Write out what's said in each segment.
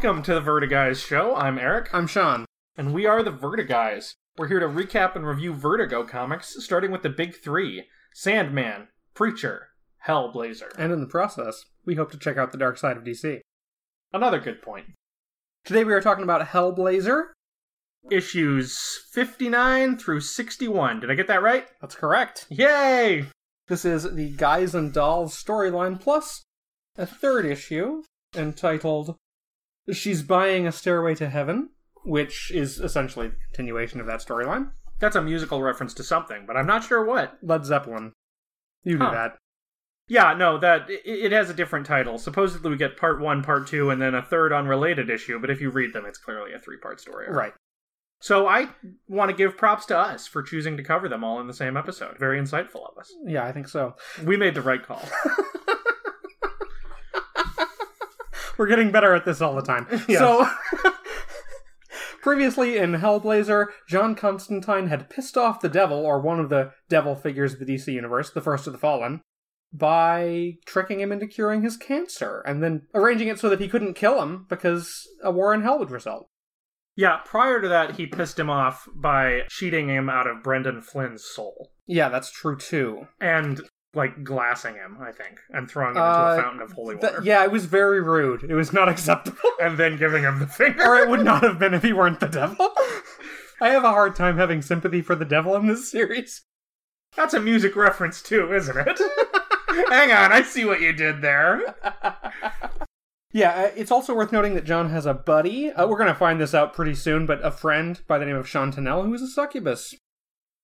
welcome to the Vertiguys show. I'm Eric, I'm Sean. and we are the Vertiguys. We're here to recap and review Vertigo comics, starting with the big three Sandman, Preacher, Hellblazer. And in the process, we hope to check out the dark side of DC. Another good point. Today we are talking about Hellblazer. Issues 59 through 61. Did I get that right? That's correct. Yay! This is the Guys and Dolls storyline plus a third issue entitled She's Buying a Stairway to Heaven, which is essentially the continuation of that storyline. That's a musical reference to something, but I'm not sure what. Led Zeppelin. You knew Huh. that. Yeah, no, that it, it has a different title. Supposedly we get part one, part two, and then a third unrelated issue, but if you read them, it's clearly a three part story. arc. Right. So I want to give props to us for choosing to cover them all in the same episode. Very insightful of us. Yeah, I think so. We made the right call. We're getting better at this all the time. Yes. So, previously in Hellblazer, John Constantine had pissed off the devil, or one of the devil figures of the DC universe, the first of the fallen, by tricking him into curing his cancer, and then arranging it so that he couldn't kill him because a war in hell would result. yeah, prior to that, he pissed him off by cheating him out of Brendan Flynn's soul. Yeah, that's true too. And, like, glassing him, I think, and throwing him into Uh, a fountain of holy Th- water. yeah, it was very rude. It was not acceptable. And then giving him the finger. or it would not have been if he weren't the devil. I have a hard time having sympathy for the devil in this series. That's a music reference, too, isn't it? Hang on, I see what you did there. Yeah, uh, it's also worth noting that John has a buddy. Uh, we're going to find this out pretty soon, but a friend by the name of Chantinelle who is a succubus.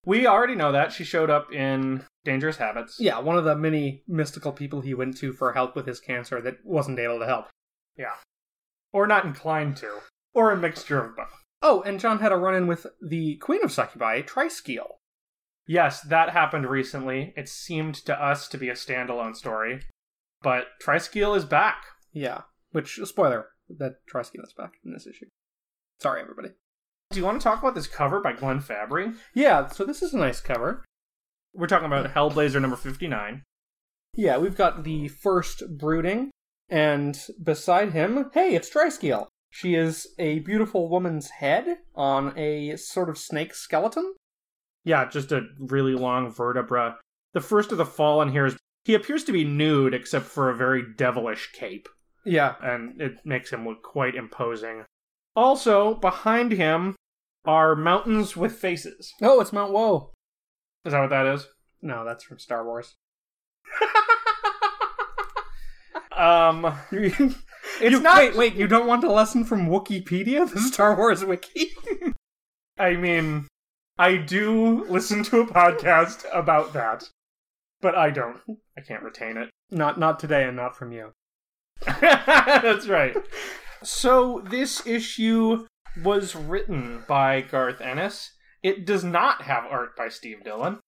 We already know that. She showed up in Dangerous Habits. Yeah, one of the many mystical people he went to for help with his cancer that wasn't able to help. Yeah. Or not inclined to. Or a mixture of both. Oh, and John had a run in with the Queen of Succubi, Triskele. Yes, that happened recently. It seemed to us to be a standalone story. But Triskele is back. Yeah, which, spoiler, that Triskele is back in this issue. Sorry, everybody. Do you want to talk about this cover by Glenn Fabry? Yeah, so this is a nice cover. We're talking about Hellblazer number 59. Yeah, we've got the first brooding, and beside him, hey, it's Triskele. She is a beautiful woman's head on a sort of snake skeleton. Yeah, just a really long vertebra. The first of the fallen here is. He appears to be nude except for a very devilish cape. Yeah, and it makes him look quite imposing. Also, behind him are mountains with faces. Oh, it's Mount Woe. Is that what that is? No, that's from Star Wars. Um, it's it's not. Wait, wait, you don't want a lesson from Wookieepedia, the Star Wars wiki? I mean, I do listen to a podcast about that, but I don't. I can't retain it. not, not today, and not from you. That's right. So this issue was written by Garth Ennis. It does not have art by Steve Dillon.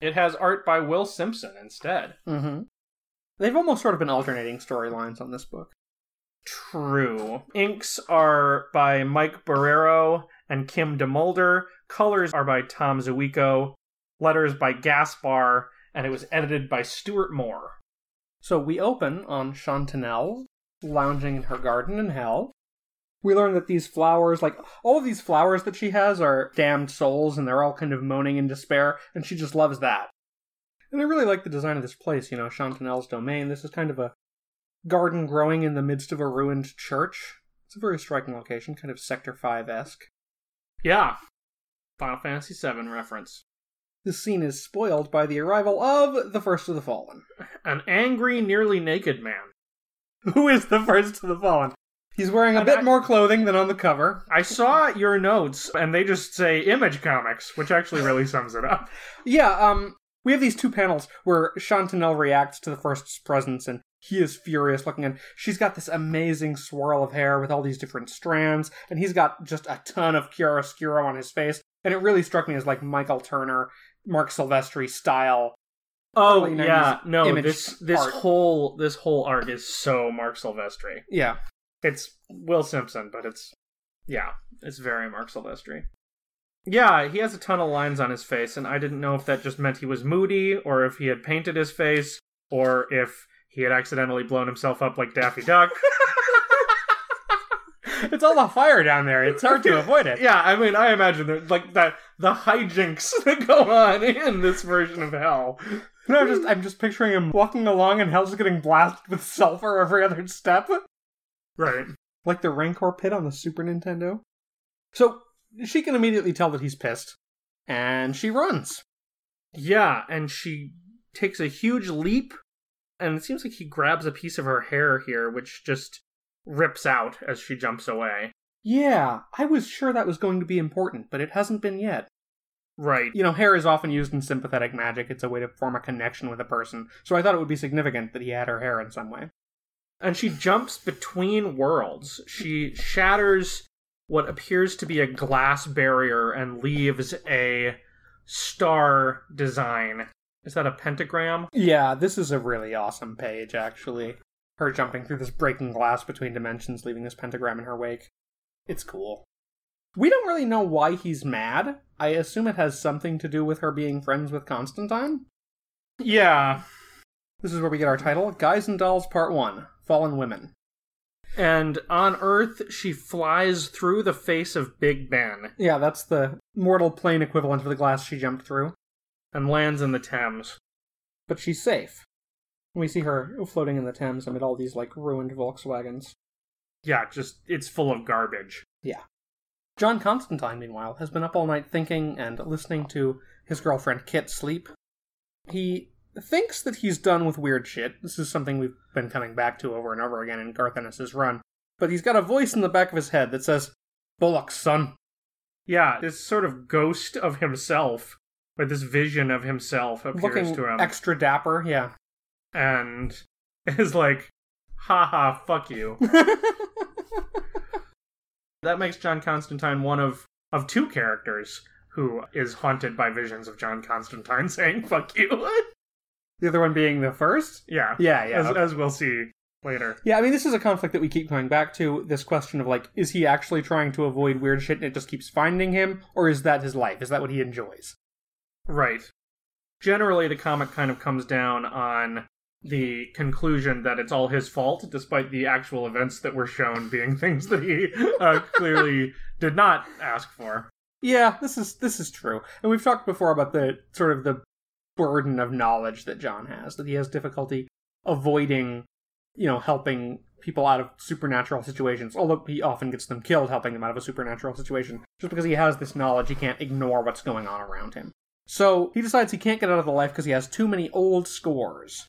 It has art by Will Simpson instead. Mm-hmm. They've almost sort of been alternating storylines on this book. True. Inks are by Mike Barreiro and Kim DeMulder. Colors are by Tom Ziuko. Letters by Gaspar, and it was edited by Stuart Moore. So we open on Chantinelle lounging in her garden in hell. We learn that these flowers, like all of these flowers that she has, are damned souls, and they're all kind of moaning in despair, and she just loves that. And I really like the design of this place, you know, Chantinelle's domain. This is kind of a garden growing in the midst of a ruined church. It's a very striking location, kind of Sector 5 esque. Yeah. Final Fantasy VII reference. This scene is spoiled by the arrival of the First of the Fallen. An angry, nearly naked man. Who is the First of the Fallen? He's wearing a And bit I- more clothing than on the cover. I saw your notes, and they just say Image Comics, which actually really sums it up. Yeah, um, we have these two panels where Chantinelle reacts to the first's presence and he is furious looking and she's got this amazing swirl of hair with all these different strands and he's got just a ton of chiaroscuro on his face and it really struck me as like Michael Turner, Marc Silvestri style. Oh yeah, no, this this art. whole this whole arc is so Marc Silvestri. Yeah. It's Will Simpson, but it's yeah, it's very Marc Silvestri. Yeah, he has a ton of lines on his face, and I didn't know if that just meant he was moody, or if he had painted his face, or if he had accidentally blown himself up like Daffy Duck. it's all the fire down there. It's hard to avoid it. Yeah, I mean, I imagine that like that the hijinks that go on in this version of hell. No, I'm just I'm just picturing him walking along and hell's getting blasted with sulfur every other step. Right. Like the Rancor pit on the Super Nintendo. So she can immediately tell that he's pissed. And she runs. Yeah, and she takes a huge leap, and it seems like he grabs a piece of her hair here, which just rips out as she jumps away. Yeah, I was sure that was going to be important, but it hasn't been yet. Right. You know, hair is often used in sympathetic magic. It's a way to form a connection with a person. So I thought it would be significant that he had her hair in some way. And she jumps between worlds. She shatters what appears to be a glass barrier and leaves a star design. Is that a pentagram? Yeah, this is a really awesome page, actually. Her jumping through this breaking glass between dimensions, leaving this pentagram in her wake. It's cool. We don't really know why he's mad. I assume it has something to do with her being friends with Constantine. Yeah. This is where we get our title Guys and Dolls Part 1 Fallen Women. And on Earth, she flies through the face of Big Ben Yeah, that's the mortal plane equivalent of the glass she jumped through. and lands in the Thames. But she's safe. We see her floating in the Thames amid all these, like, ruined Volkswagens. Yeah, just, it's full of garbage. Yeah. John Constantine, meanwhile, has been up all night thinking and listening to his girlfriend Kit sleep. He thinks that he's done with weird shit. This is something we've been coming back to over and over again in Garth Ennis's run. But he's got a voice in the back of his head that says, Bullock, son. Yeah, this sort of ghost of himself, or this vision of himself appears Looking to him. extra dapper, yeah. and is like, haha, fuck you. that makes John Constantine one of, of two characters who is haunted by visions of John Constantine saying, fuck you. The other one being the first? yeah. Yeah, yeah. As, okay. as we'll see later. Yeah, I mean, this is a conflict that we keep coming back to. This question of, like, is he actually trying to avoid weird shit and it just keeps finding him? Or is that his life? Is that what he enjoys? Right. Generally, the comic kind of comes down on the conclusion that it's all his fault, despite the actual events that were shown being things that he uh, clearly did not ask for. Yeah, this is this is true. And we've talked before about the sort of the burden of knowledge that John has, that he has difficulty avoiding, you know, helping people out of supernatural situations, although he often gets them killed helping them out of a supernatural situation. Just because he has this knowledge, he can't ignore what's going on around him. So he decides he can't get out of the life because he has too many old scores.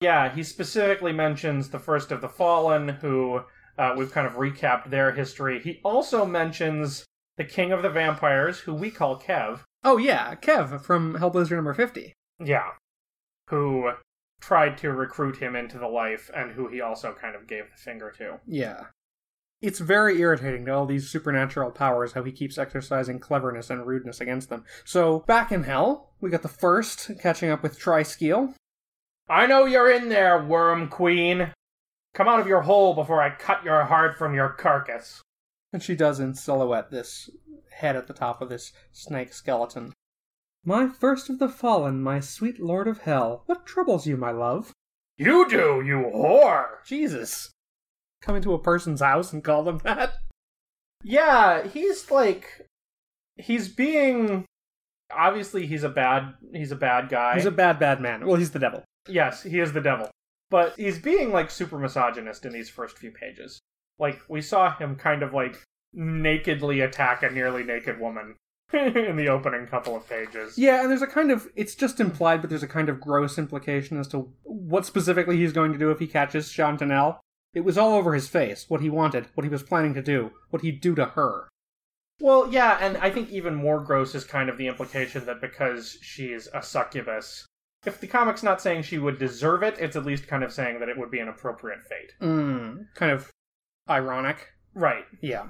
Yeah, he specifically mentions the first of the Fallen, who uh, we've kind of recapped their history. He also mentions the King of the Vampires, who we call Kev. Oh yeah, Kev from Hellblazer number 50. Yeah. Who tried to recruit him into the life, and who he also kind of gave the finger to. Yeah. It's very irritating to all these supernatural powers how he keeps exercising cleverness and rudeness against them. So, back in hell, we got the first catching up with Triskele. I know you're in there, Worm Queen. Come out of your hole before I cut your heart from your carcass. And she does in silhouette this head at the top of this snake skeleton. My first of the fallen, my sweet lord of hell, what troubles you, my love? You do, you whore! Jesus. Come into a person's house and call them that? Yeah, he's like he's being obviously he's a bad he's a bad guy. He's a bad, bad man. Well, he's the devil. yes, he is the devil. But he's being like super misogynist in these first few pages. Like we saw him kind of like nakedly attack a nearly naked woman in the opening couple of pages. Yeah, and there's a kind of it's just implied, but there's a kind of gross implication as to what specifically he's going to do if he catches Chantinelle. It was all over his face, what he wanted, what he was planning to do, what he'd do to her. Well, yeah, and I think even more gross is kind of the implication that because she's a succubus, if the comic's not saying she would deserve it, it's at least kind of saying that it would be an appropriate fate. Mm, kind of ironic. Right. Yeah.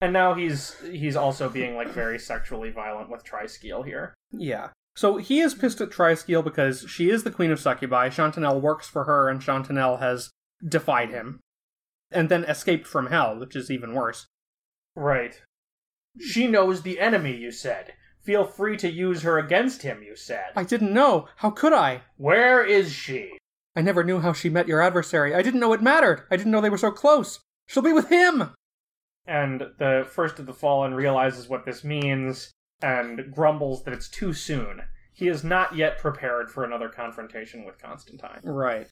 And now he's he's also being like very sexually violent with Triskele here. Yeah. So he is pissed at Triskele because she is the queen of succubi. Chantinelle works for her, and Chantinelle has defied him. And then escaped from hell, which is even worse. Right. She knows the enemy, you said. Feel free to use her against him, you said. I didn't know. How could I? Where is she? I never knew how she met your adversary. I didn't know it mattered. I didn't know they were so close. She'll be with him! And the first of the fallen realizes what this means and grumbles that it's too soon. He is not yet prepared for another confrontation with Constantine. Right.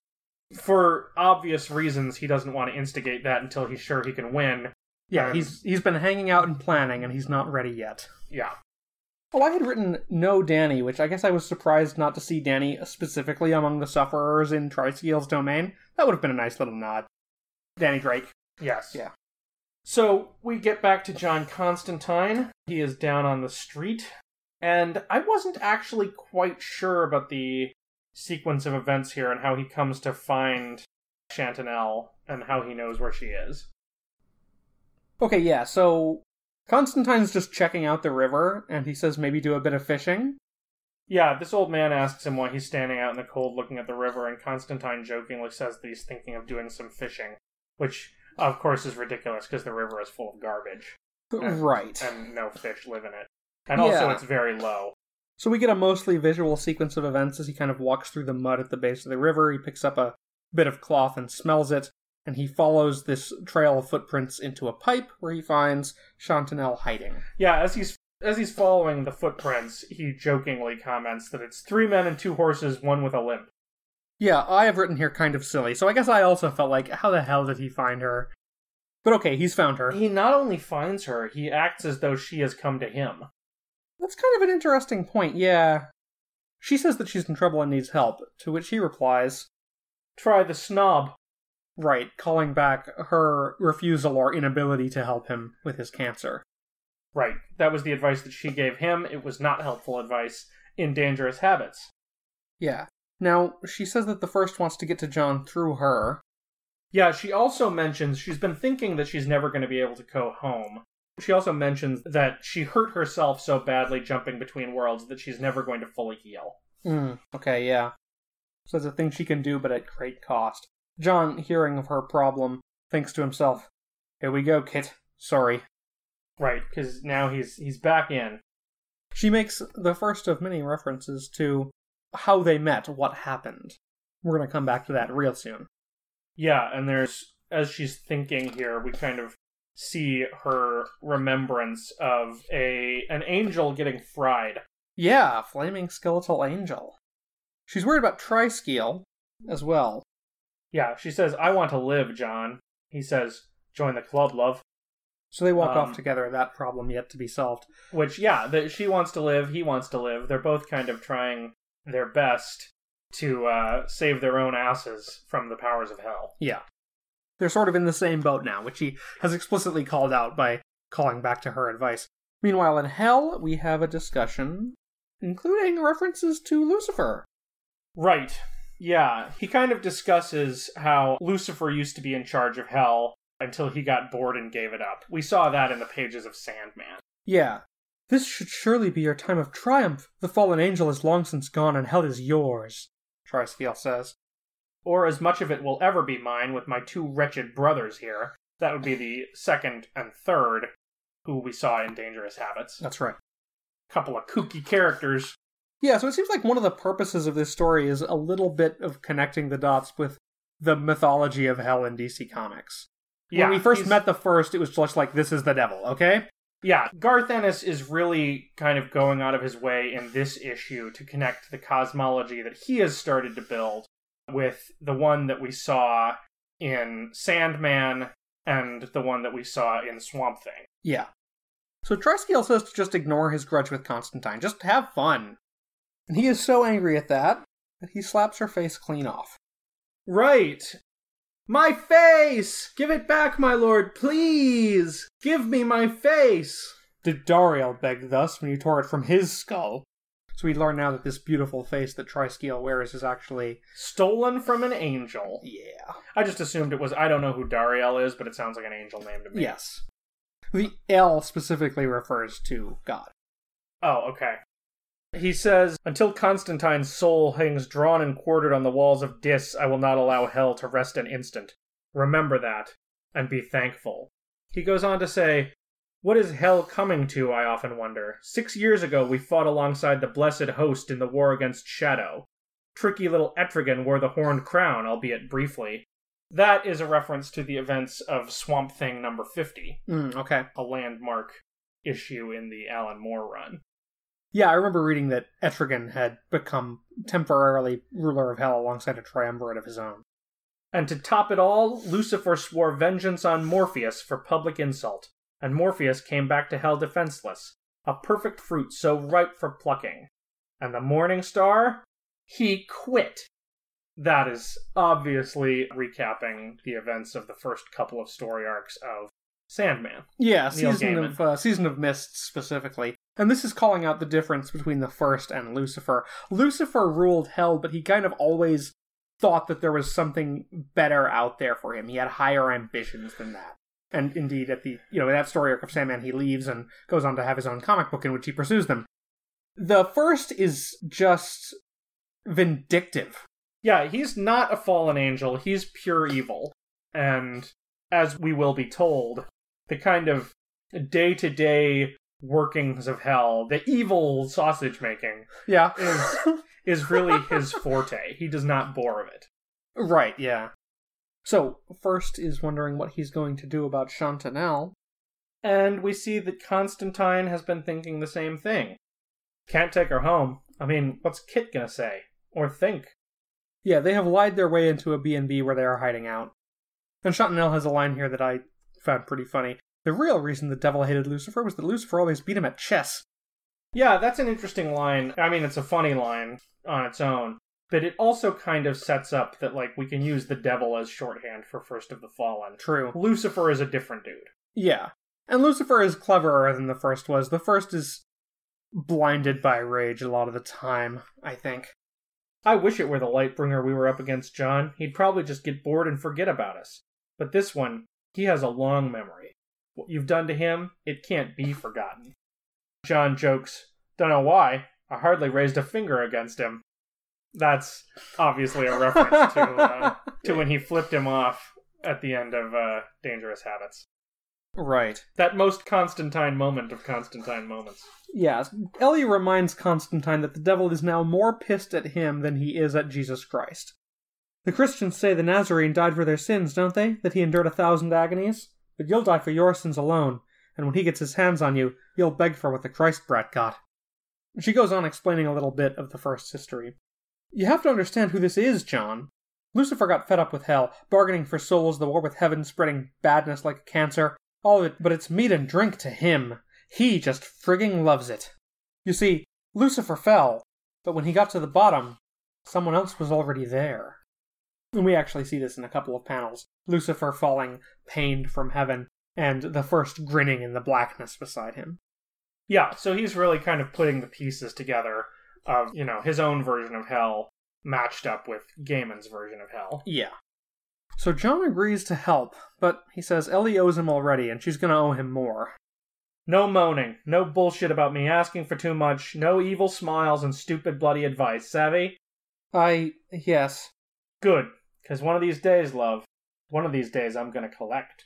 For obvious reasons, he doesn't want to instigate that until he's sure he can win. Yeah, Um, he's he's been hanging out and planning, and he's not ready yet. Yeah. Well, I had written no Danny, which I guess I was surprised not to see Danny specifically among the sufferers in Triskele's domain. That would have been a nice little nod. Danny Drake. Yes. Yeah. So we get back to John Constantine. He is down on the street. And I wasn't actually quite sure about the sequence of events here and how he comes to find Chantinelle and how he knows where she is. Okay, yeah, so Constantine's just checking out the river, and he says maybe do a bit of fishing. Yeah, this old man asks him why he's standing out in the cold looking at the river, and Constantine jokingly says that he's thinking of doing some fishing, which, of course, is ridiculous because the river is full of garbage Right. and no fish live in it. And also, Yeah. it's very low. So we get a mostly visual sequence of events as he kind of walks through the mud at the base of the river. He picks up a bit of cloth and smells it, and he follows this trail of footprints into a pipe where he finds Chantinelle hiding. Yeah, as he's as he's following the footprints, he jokingly comments that it's three men and two horses, one with a limp. Yeah, I have written here kind of silly, so I guess I also felt like, how the hell did he find her? But okay, he's found her. He not only finds her, he acts as though she has come to him. That's kind of an interesting point, yeah. She says that she's in trouble and needs help, to which he replies, Try the snob. right, calling back her refusal or inability to help him with his cancer. Right, that was the advice that she gave him. It was not helpful advice in Dangerous Habits. Yeah. Now, she says that the first wants to get to John through her. Yeah, she also mentions she's been thinking that she's never going to be able to go home. She also mentions that she hurt herself so badly jumping between worlds that she's never going to fully heal. Mm, okay, yeah. So it's a thing she can do, but at great cost. John, hearing of her problem, thinks to himself, Here we go, Kit. Sorry. Right, because now he's he's back in. She makes the first of many references to how they met, what happened. We're going to come back to that real soon. Yeah, and there's as she's thinking here, we kind of see her remembrance of a an angel getting fried. Yeah, Flaming Skeletal Angel. She's worried about Triskele as well. Yeah, she says, "I want to live, John." He says, "Join the club, love." So they walk Um, off together, that problem yet to be solved. Which, yeah, that she wants to live, he wants to live. They're both kind of trying their best to uh, save their own asses from the powers of hell. Yeah. They're sort of in the same boat now, which he has explicitly called out by calling back to her advice. Meanwhile, in Hell, we have a discussion, including references to Lucifer. Right. Yeah, he kind of discusses how Lucifer used to be in charge of hell until he got bored and gave it up. We saw that in the pages of Sandman. Yeah. This should surely be your time of triumph. The fallen angel is long since gone, and hell is yours, Triskele says. Or as much of it will ever be mine with my two wretched brothers here. That would be the second and third, who we saw in Dangerous Habits. That's right. Couple of kooky characters. Yeah, so it seems like one of the purposes of this story is a little bit of connecting the dots with the mythology of hell in DC Comics. Yeah, when we first he's- met the first, it was just like, this is the devil, okay? Yeah, Garth Ennis is really kind of going out of his way in this issue to connect the cosmology that he has started to build with the one that we saw in Sandman and the one that we saw in Swamp Thing. Yeah. So Triskele says to just ignore his grudge with Constantine, just have fun. And he is so angry at that that he slaps her face clean off. Right. My face! Give it back, my lord, please! Give me my face! Did Dariel beg thus when you tore it from his skull? So we learn now that this beautiful face that Triskele wears is actually Stolen from an angel. yeah. I just assumed it was. I don't know who Dariel is, but it sounds like an angel name to me. Yes. The L specifically refers to God. Oh, okay. He says, Until Constantine's soul hangs drawn and quartered on the walls of Dis, I will not allow hell to rest an instant. Remember that, and be thankful. He goes on to say, What is hell coming to, I often wonder. Six years ago, we fought alongside the blessed host in the war against Shadow. Tricky little Etrigan wore the horned crown, albeit briefly. That is a reference to the events of Swamp Thing number 50, Mm, okay. a landmark issue in the Alan Moore run. Yeah, I remember reading that Etrigan had become temporarily ruler of hell alongside a triumvirate of his own. And to top it all, Lucifer swore vengeance on Morpheus for public insult, and Morpheus came back to hell defenseless, a perfect fruit so ripe for plucking. And the Morning Star? He quit. That is obviously recapping the events of the first couple of story arcs of Sandman. Yeah, Neil season Gaiman. of uh, season of Mist specifically, and this is calling out the difference between the first and Lucifer. Lucifer ruled hell, but he kind of always thought that there was something better out there for him. He had higher ambitions than that. And indeed, at the you know in that story arc of Sandman, he leaves and goes on to have his own comic book in which he pursues them. The first is just vindictive. Yeah, he's not a fallen angel, he's pure evil. And as we will be told, the kind of day to day workings of hell, the evil sausage making, Yeah, is is really his forte. He does not bore of it. right. Yeah. So first is wondering what he's going to do about Chantinelle. And we see that Constantine has been thinking the same thing. Can't take her home. I mean, what's Kit gonna say? Or think? Yeah, they have lied their way into a B&B where they are hiding out. And Chantinelle has a line here that I found pretty funny. The real reason the devil hated Lucifer was that Lucifer always beat him at chess. Yeah, that's an interesting line. I mean, it's a funny line on its own, but it also kind of sets up that, like, we can use the devil as shorthand for First of the Fallen. True. Lucifer is a different dude. Yeah. And Lucifer is cleverer than the first was. The first is blinded by rage a lot of the time, I think. I wish it were the Lightbringer we were up against, John. He'd probably just get bored and forget about us. But this one, he has a long memory. What you've done to him, it can't be forgotten. John jokes, Dunno why. I hardly raised a finger against him. That's obviously a reference to, uh, to when he flipped him off at the end of uh, Dangerous Habits. Right. That most Constantine moment of Constantine moments. Yes. Ellie reminds Constantine that the devil is now more pissed at him than he is at Jesus Christ. The Christians say the Nazarene died for their sins, don't they? That he endured a thousand agonies? But you'll die for your sins alone, and when he gets his hands on you, you'll beg for what the Christ brat got. She goes on explaining a little bit of the first history. You have to understand who this is, John. Lucifer got fed up with hell, bargaining for souls, the war with heaven, spreading badness like a cancer, all of it, but it's meat and drink to him. He just frigging loves it. You see, Lucifer fell, but when he got to the bottom, someone else was already there. And we actually see this in a couple of panels. Lucifer falling pained from heaven, and the first grinning in the blackness beside him. Yeah, so he's really kind of putting the pieces together of, you know, his own version of hell matched up with Gaiman's version of hell. Yeah. So John agrees to help, but he says Ellie owes him already, and she's gonna owe him more. No moaning, no bullshit about me asking for too much, no evil smiles and stupid bloody advice, savvy? I. yes. Good, because one of these days, love, one of these days I'm gonna collect.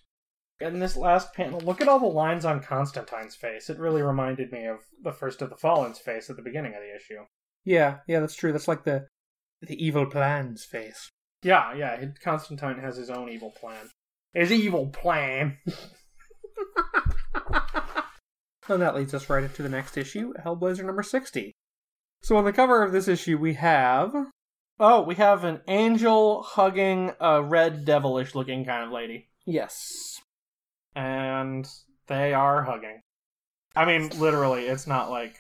In this last panel, look at all the lines on Constantine's face. It really reminded me of the first of the Fallen's face at the beginning of the issue. Yeah, yeah, that's true. That's like the the evil plans face. Yeah, yeah, Constantine has his own evil plan. His evil plan. And that leads us right into the next issue, Hellblazer number 60. So on the cover of this issue, we have. Oh, we have an angel hugging a red devilish looking kind of lady. Yes. And they are hugging. I mean, literally, it's not like.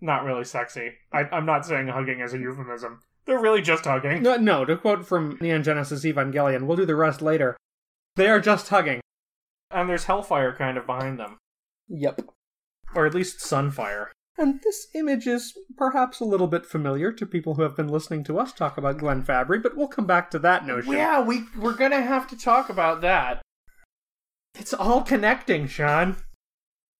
Not really sexy. I, I'm not saying hugging as a euphemism. They're really just hugging. No, no, to quote from Neon Genesis Evangelion, we'll do the rest later. They are just hugging. And there's hellfire kind of behind them. Yep. Or at least sunfire. And this image is perhaps a little bit familiar to people who have been listening to us talk about Glenn Fabry, but we'll come back to that notion. Yeah, we, we're gonna have to talk about that. It's all connecting, Sean.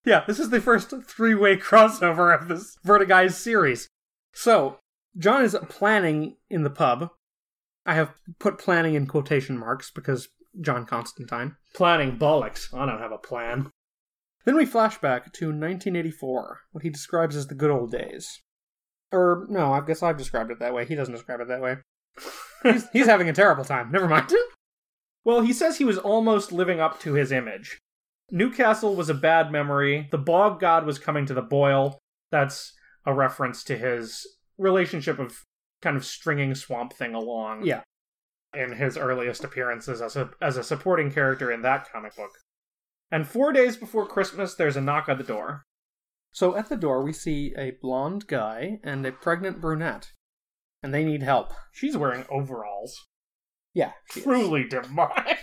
Yeah, this is the first three way crossover of this Vertiguys series. So, John is planning in the pub. I have put planning in quotation marks because John Constantine. Planning bollocks. I don't have a plan. Then we flash back to 1984, what he describes as the good old days. Or, no, I guess I've described it that way. He doesn't describe it that way. he's, he's having a terrible time. Never mind. Well, he says he was almost living up to his image. Newcastle was a bad memory. The bog god was coming to the boil. That's a reference to his relationship of kind of stringing Swamp Thing along. Yeah. In his earliest appearances as a as a supporting character in that comic book. And four days before Christmas, there's a knock at the door. So at the door, we see a blonde guy and a pregnant brunette, and they need help. She's wearing overalls. Yeah, she is. Truly demonic.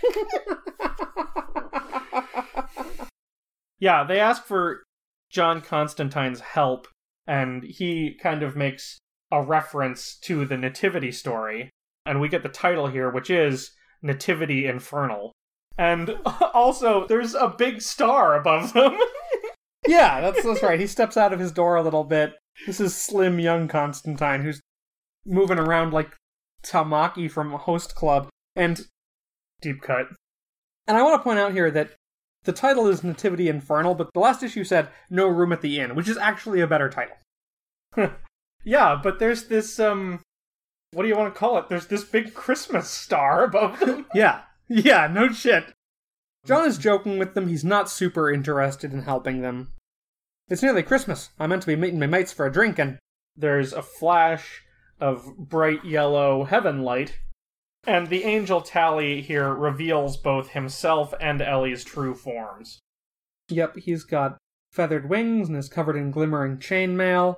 yeah, they ask for John Constantine's help, and he kind of makes a reference to the Nativity story. And we get the title here, which is Nativity Infernal. And also, there's a big star above them. yeah, that's that's right. He steps out of his door a little bit. This is slim young Constantine who's moving around like Tamaki from Host Club. And Deep cut. and I want to point out here that the title is Nativity Infernal, but the last issue said No Room at the Inn, which is actually a better title. Yeah, but there's this, um, what do you want to call it? There's this big Christmas star above them. Yeah. Yeah, no shit. John is mm-hmm. joking with them. He's not super interested in helping them. It's nearly Christmas. I'm meant to be meeting my mates for a drink, and There's a flash of bright yellow heaven light, and the angel Tali here reveals both himself and Ellie's true forms. yep, he's got feathered wings and is covered in glimmering chainmail.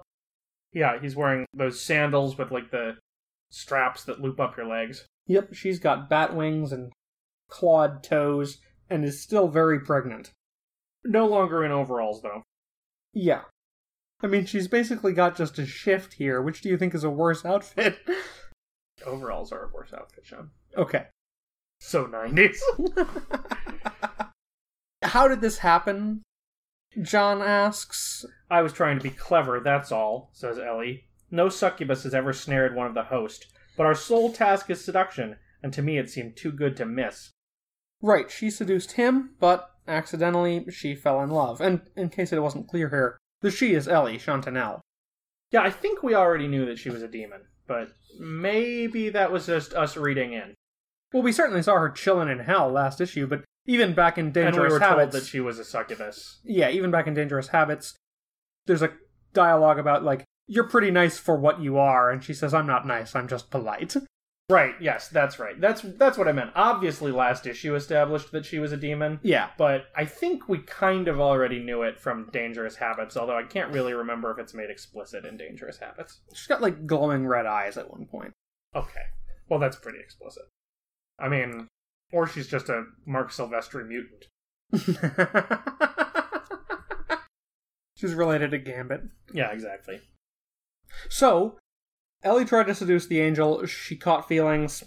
Yeah, he's wearing those sandals with like the straps that loop up your legs. Yep, she's got bat wings and clawed toes and is still very pregnant. No longer in overalls, though. Yeah. I mean, she's basically got just a shift here. Which do you think is a worse outfit? Overalls are a worse outfit, Sean. okay. So 90s. How did this happen? John asks. I was trying to be clever, that's all, says Ellie. No succubus has ever snared one of the host, but our sole task is seduction, and to me it seemed too good to miss. Right, she seduced him, but accidentally she fell in love. And in case it wasn't clear here, the she is Ellie Chantinelle. Yeah, I think we already knew that she was a demon, but maybe that was just us reading in. Well, we certainly saw her chilling in hell last issue, but even back in and we Dangerous were Habits, told that she was a succubus. yeah, even back in Dangerous Habits, there's a dialogue about like you're pretty nice for what you are, and she says, "I'm not nice, I'm just polite." Right, yes, that's right. That's that's what I meant. Obviously last issue established that she was a demon, Yeah, but I think we kind of already knew it from Dangerous Habits, although I can't really remember if it's made explicit in Dangerous Habits. she's got like glowing red eyes at one point. Okay. Well, that's pretty explicit. I mean, or she's just a Marc Silvestri mutant. she's related to Gambit. Yeah, exactly. So, Ellie tried to seduce the angel. She caught feelings.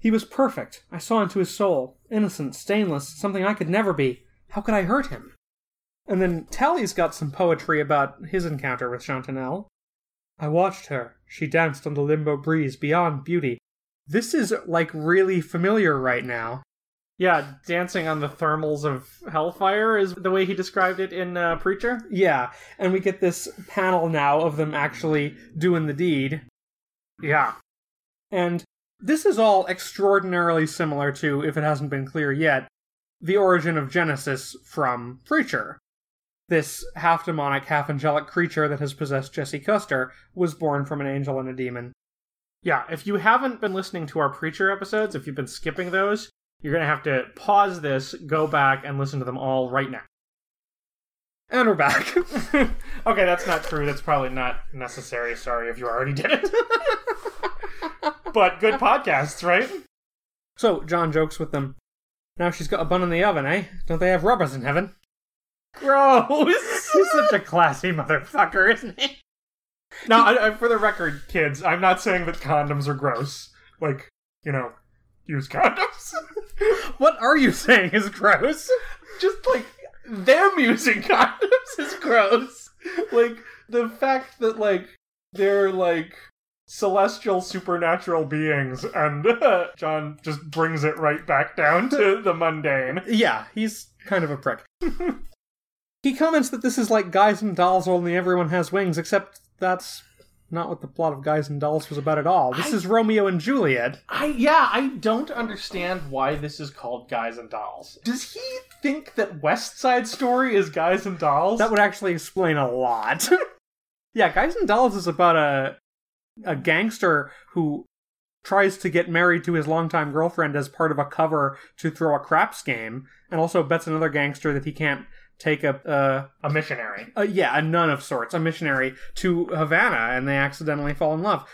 He was perfect. I saw into his soul. Innocent, stainless, something I could never be. How could I hurt him? And then Tali's got some poetry about his encounter with Chantinelle. I watched her. She danced on the limbo breeze beyond beauty. This is, like, really familiar right now. Yeah, dancing on the thermals of hellfire is the way he described it in uh, Preacher. Yeah, and we get this panel now of them actually doing the deed. Yeah. And this is all extraordinarily similar to, if it hasn't been clear yet, the origin of Genesis from Preacher. This half demonic, half angelic creature that has possessed Jesse Custer was born from an angel and a demon. Yeah, if you haven't been listening to our Preacher episodes, if you've been skipping those, you're going to have to pause this, go back, and listen to them all right now. And we're back. okay, that's not true. That's probably not necessary. Sorry if you already did it. but good podcasts, right? so, John jokes with them. Now she's got a bun in the oven, eh? Don't they have rubbers in heaven? Gross. He's such a classy motherfucker, isn't he? now, I, I, for the record, kids, I'm not saying that condoms are gross. Like, you know, use condoms. What are you saying is gross? Just like them using condoms is gross. Like the fact that like they're like celestial supernatural beings and uh, John just brings it right back down to the mundane. Yeah, he's kind of a prick. he comments that this is like guys and dolls, only everyone has wings, except that's not what the plot of Guys and Dolls was about at all. This I- is Romeo and Juliet. I yeah, I don't understand why this is called Guys and Dolls. Does he think that West Side Story is Guys and Dolls? That would actually explain a lot. yeah, Guys and Dolls is about a a gangster who tries to get married to his longtime girlfriend as part of a cover to throw a craps game, and also bets another gangster that he can't take a, uh, a missionary. a, a yeah a nun of sorts, a missionary to Havana, and they accidentally fall in love.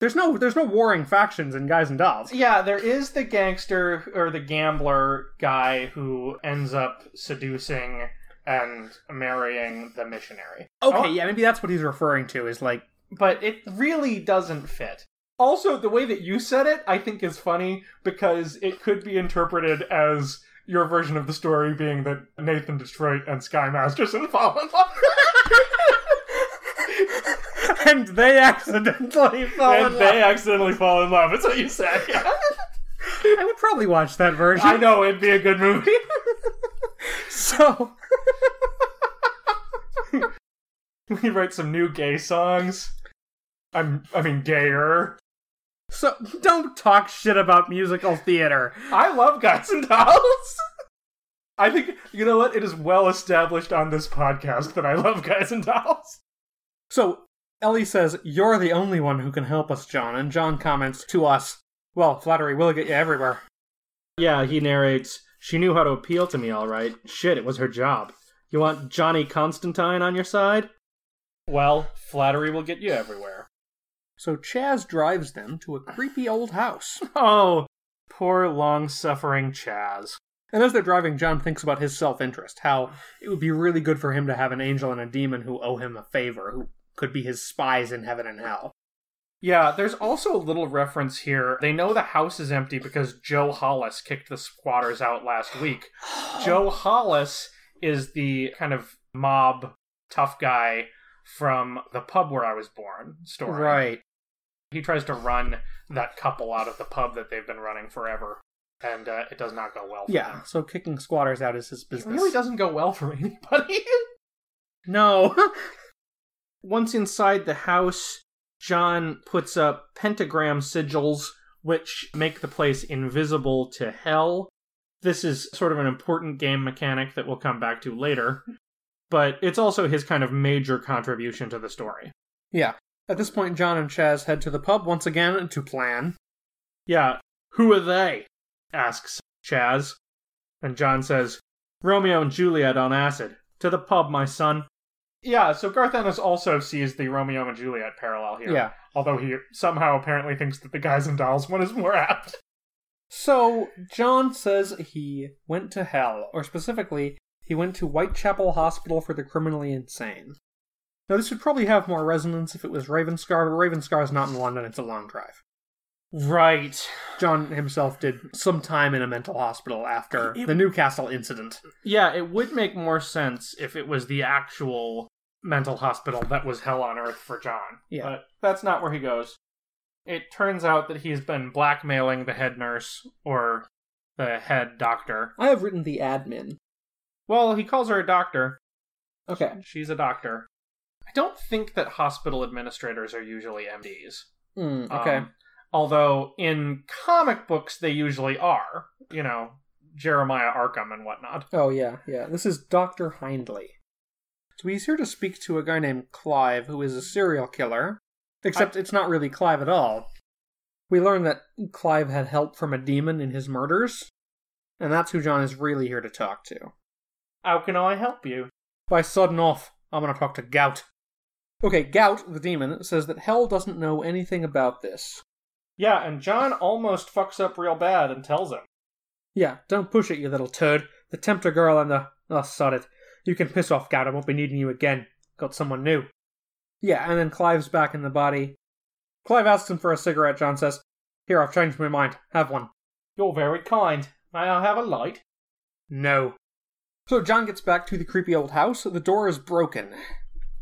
There's no there's no warring factions in Guys and Dolls. Yeah, there is the gangster or the gambler guy who ends up seducing and marrying the missionary. Okay, Oh, yeah, maybe that's what he's referring to. Is like but it really doesn't fit. Also, the way that you said it, I think is funny because it could be interpreted as your version of the story being that Nathan Detroit and Sky Masterson fall in love. and they accidentally fall in love and love. they accidentally fall in love. That's what you said. Yeah. I would probably watch that version. I know it'd be a good movie. So we write some new gay songs. I'm, I mean, gayer. So don't talk shit about musical theater. I love Guys and Dolls. I think you know what? It is well established on this podcast that I love Guys and Dolls. So Ellie says, You're the only one who can help us, John. And John comments to us, Well, flattery will get you everywhere. Yeah, he narrates. She knew how to appeal to me, all right. Shit, it was her job. You want Johnny Constantine on your side? Well, flattery will get you everywhere. So Chaz drives them to a creepy old house. Oh, poor long-suffering Chaz. And as they're driving, John thinks about his self interest, how it would be really good for him to have an angel and a demon who owe him a favor, who could be his spies in heaven and hell. Yeah, there's also a little reference here. They know the house is empty because Joe Hollis kicked the squatters out last week. Joe Hollis is the kind of mob tough guy from the pub where I was born story. Right. He tries to run that couple out of the pub that they've been running forever, and uh, it does not go well for Yeah, them. so kicking squatters out is his business. It business. really doesn't go well for anybody. No. Once inside the house, John puts up pentagram sigils, which make the place invisible to hell. This is sort of an important game mechanic that we'll come back to later, but it's also his kind of major contribution to the story. yeah. At this point, John and Chaz head to the pub once again to plan. Yeah, who are they? asks Chaz. And John says, Romeo and Juliet on acid. To the pub, my son. Yeah, so Garth Ennis also sees the Romeo and Juliet parallel here. Yeah. Although he somehow apparently thinks that the Guys and Dolls one is more apt. So, John says he went to hell, or specifically, he went to Whitechapel Hospital for the Criminally Insane. Now, this would probably have more resonance if it was Ravenscar, but Ravenscar is not in London, it's a long drive. Right. John himself did some time in a mental hospital after It- the Newcastle incident. Yeah, it would make more sense if it was the actual mental hospital that was hell on earth for John. Yeah. But that's not where he goes. It turns out that he's been blackmailing the head nurse or the head doctor. I have written the admin. Well, he calls her a doctor. Okay. She's a doctor. I don't think that hospital administrators are usually MDs. Hmm, okay. Um, although in comic books they usually are. You know, Jeremiah Arkham and whatnot. oh, yeah, yeah. This is Dr. Hindley. So he's here to speak to a guy named Clive, who is a serial killer. Except it's not really Clive at all. We learn that Clive had help from a demon in his murders, and that's who John is really here to talk to. How can I help you? By sudden off, I'm gonna talk to Gout. Okay, Gout, the demon, says that Hell doesn't know anything about this. Yeah, and John almost fucks up real bad and tells him. Yeah, don't push it, you little turd. The tempter girl and the. Oh, sod it. You can piss off, Gout. I won't be needing you again. Got someone new. Yeah, and then Clive's back in the body. Clive asks him for a cigarette. John says, Here, I've changed my mind. Have one. You're very kind. May I have a light? No. So John gets back to the creepy old house. The door is broken.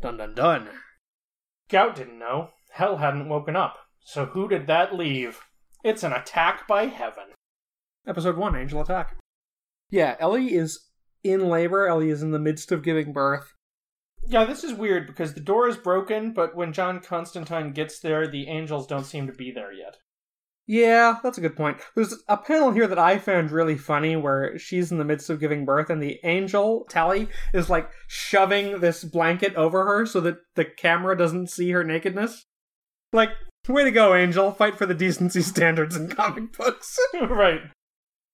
Dun dun dun. Gout didn't know. Hell hadn't woken up. So who did that leave? It's an attack by heaven. Episode 1 Angel Attack. Yeah, Ellie is in labor. Ellie is in the midst of giving birth. Yeah, this is weird because the door is broken, but when John Constantine gets there, the angels don't seem to be there yet. Yeah, that's a good point. There's a panel here that I found really funny where she's in the midst of giving birth and the angel, Tali, is like shoving this blanket over her so that the camera doesn't see her nakedness. Like, way to go, Angel. Fight for the decency standards in comic books. right.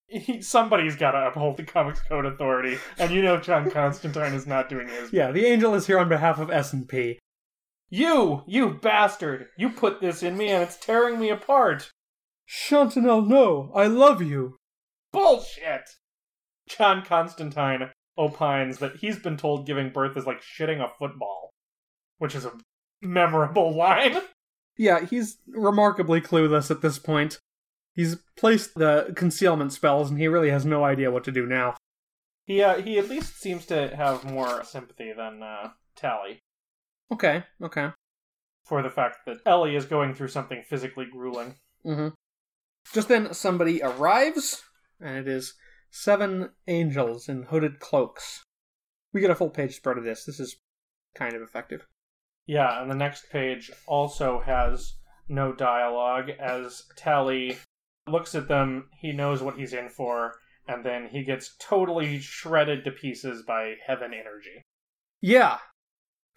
He, somebody's got to uphold the Comics Code Authority, and you know John Constantine is not doing his. yeah, the angel is here on behalf of S&P. You, you bastard! You put this in me, and it's tearing me apart. Chantinelle, no, I love you. Bullshit! John Constantine opines that he's been told giving birth is like shitting a football, which is a memorable line. Yeah, he's remarkably clueless at this point. He's placed the concealment spells and he really has no idea what to do now. He uh, he at least seems to have more sympathy than uh, Tali Okay, okay. for the fact that Ellie is going through something physically grueling. Mm-hmm. Just then, somebody arrives, and it is seven angels in hooded cloaks. We get a full page spread of this. This is kind of effective. Yeah, and the next page also has no dialogue as Tali looks at them, he knows what he's in for, and then he gets totally shredded to pieces by heaven energy. Yeah.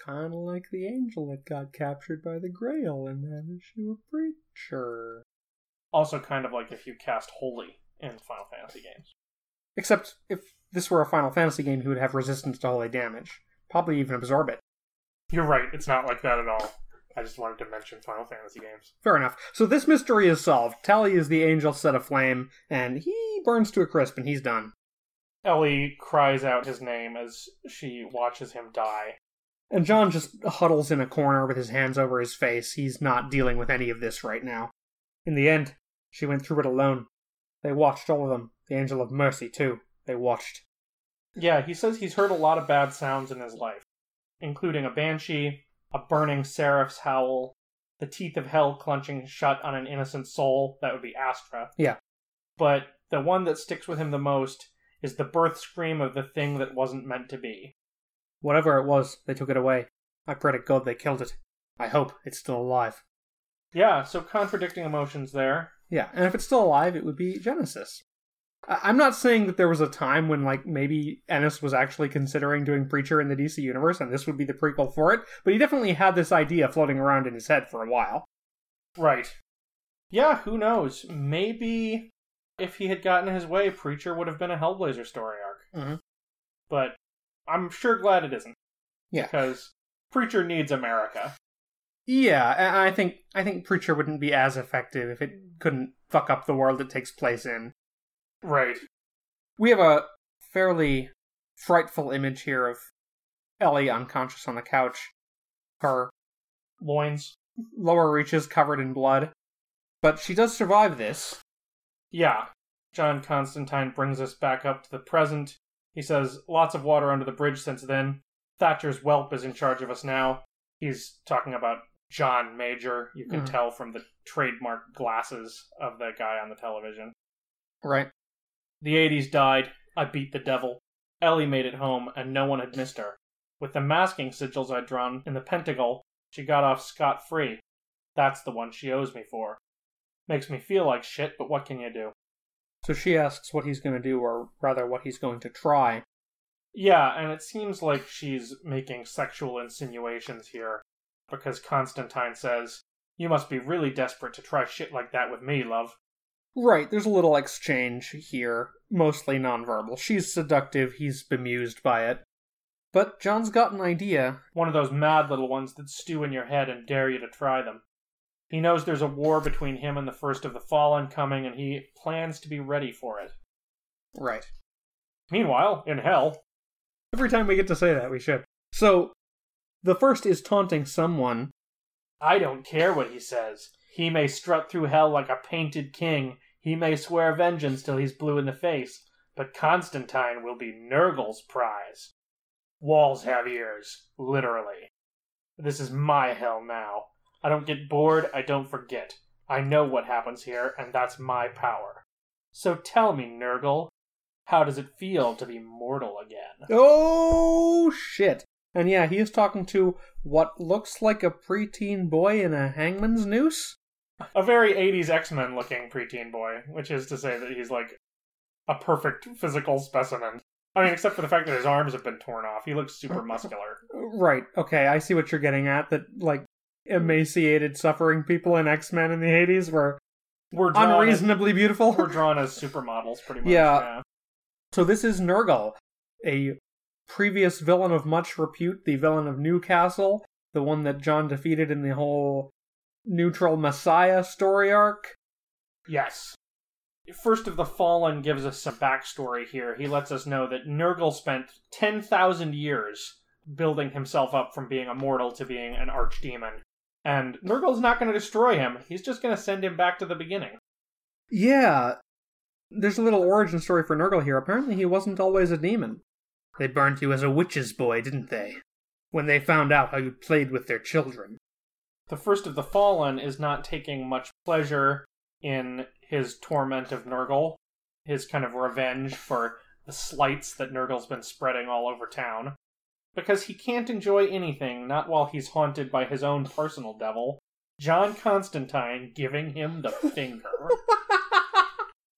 Kind of like the angel that got captured by the Grail in that issue of Preacher. Also, kind of like if you cast Holy in Final Fantasy games. Except if this were a Final Fantasy game, he would have resistance to holy damage. Probably even absorb it. You're right, it's not like that at all. I just wanted to mention Final Fantasy games. Fair enough. So this mystery is solved. Tali is the angel set aflame, and he burns to a crisp, and he's done. Ellie cries out his name as she watches him die. And John just huddles in a corner with his hands over his face. He's not dealing with any of this right now. In the end, she went through it alone. They watched all of them. The angel of mercy, too. They watched. Yeah, he says he's heard a lot of bad sounds in his life, including a banshee, a burning seraph's howl, the teeth of hell clenching shut on an innocent soul. That would be Astra. Yeah. But the one that sticks with him the most is the birth scream of the thing that wasn't meant to be. Whatever it was, they took it away. I pray to God they killed it. I hope it's still alive. Yeah, so contradicting emotions there. Yeah, and if it's still alive, it would be Genesis. I'm not saying that there was a time when, like, maybe Ennis was actually considering doing Preacher in the DC universe, and this would be the prequel for it, but he definitely had this idea floating around in his head for a while. Right. Yeah, who knows? Maybe if he had gotten his way, Preacher would have been a Hellblazer story arc. Mhm. But I'm sure glad it isn't. Yeah. Because Preacher needs America. Yeah, I think I think Preacher wouldn't be as effective if it couldn't fuck up the world it takes place in. Right. We have a fairly frightful image here of Ellie unconscious on the couch. Her Loins. lower reaches covered in blood. But she does survive this. Yeah. John Constantine brings us back up to the present. He says, lots of water under the bridge since then. Thatcher's whelp is in charge of us now. He's talking about John Major. You can Mhm. tell from the trademark glasses of the guy on the television. Right. The 80s died. I beat the devil. Ellie made it home, and no one had missed her. With the masking sigils I'd drawn in the pentacle, she got off scot free. That's the one she owes me for. Makes me feel like shit, but what can you do? So she asks what he's going to do, or rather, what he's going to try. Yeah, and it seems like she's making sexual insinuations here, because Constantine says, You must be really desperate to try shit like that with me, love. Right, there's a little exchange here, mostly nonverbal. She's seductive, he's bemused by it. But John's got an idea. One of those mad little ones that stew in your head and dare you to try them. He knows there's a war between him and the first of the fallen coming, and he plans to be ready for it. Right. Meanwhile, in hell, Every time we get to say that, we should. So, the first is taunting someone. I don't care what he says. He may strut through hell like a painted king. He may swear vengeance till he's blue in the face. But Constantine will be Nergal's prize. Walls have ears, literally. This is my hell now. I don't get bored, I don't forget. I know what happens here, and that's my power. So tell me, Nergal, how does it feel to be mortal again? Oh, shit. And yeah, he is talking to what looks like a preteen boy in a hangman's noose. A very 80s X Men looking preteen boy, which is to say that he's like a perfect physical specimen. I mean, except for the fact that his arms have been torn off. He looks super uh, muscular. Uh, right. Okay, I see what you're getting at. That like emaciated, suffering people in X Men in the '80s were We're drawn as, unreasonably beautiful. we're drawn as supermodels, pretty much. Yeah. yeah. So this is Nergal, a previous villain of much repute, the villain of Newcastle, the one that John defeated in the whole neutral Messiah story arc. Yes. First of the Fallen gives us some backstory here. He lets us know that Nergal spent 10,000 years building himself up from being a mortal to being an archdemon. And Nergal's not going to destroy him, he's just going to send him back to the beginning. Yeah. There's a little origin story for Nergal here. Apparently he wasn't always a demon. They burnt you as a witch's boy, didn't they? When they found out how you played with their children. The First of the Fallen is not taking much pleasure in his torment of Nergal, his kind of revenge for the slights that Nergal's been spreading all over town. Because he can't enjoy anything, not while he's haunted by his own personal devil, John Constantine giving him the finger.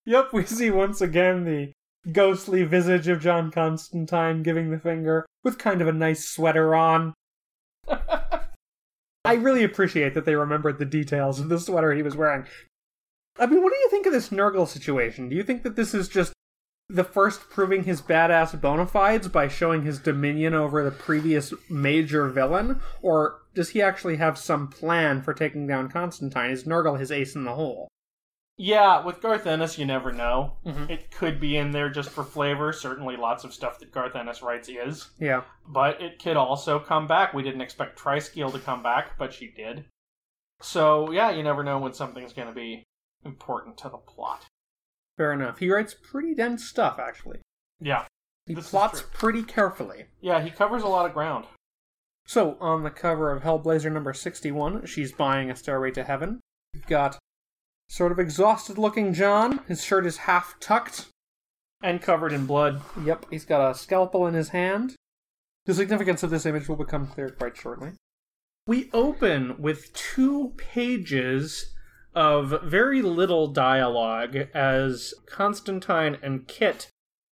Yep, we see once again the ghostly visage of John Constantine giving the finger with kind of a nice sweater on. I really appreciate that they remembered the details of the sweater he was wearing. I mean, what do you think of this Nergal situation? Do you think that this is just the first proving his badass bona fides by showing his dominion over the previous major villain? Or does he actually have some plan for taking down Constantine? Is Nergal his ace in the hole? Yeah, with Garth Ennis, you never know. Mhm. It could be in there just for flavor. Certainly, lots of stuff that Garth Ennis writes is. Yeah. But it could also come back. We didn't expect Triskele to come back, but she did. So, yeah, you never know when something's going to be important to the plot. Fair enough. He writes pretty dense stuff, actually. Yeah. He plots pretty carefully. Yeah, he covers a lot of ground. So, on the cover of Hellblazer number 61, she's buying a Stairway to Heaven. We've got sort of exhausted looking John. His shirt is half tucked. And covered in blood. Yep, he's got a scalpel in his hand. The significance of this image will become clear quite shortly. We open with two pages of very little dialogue as Constantine and Kit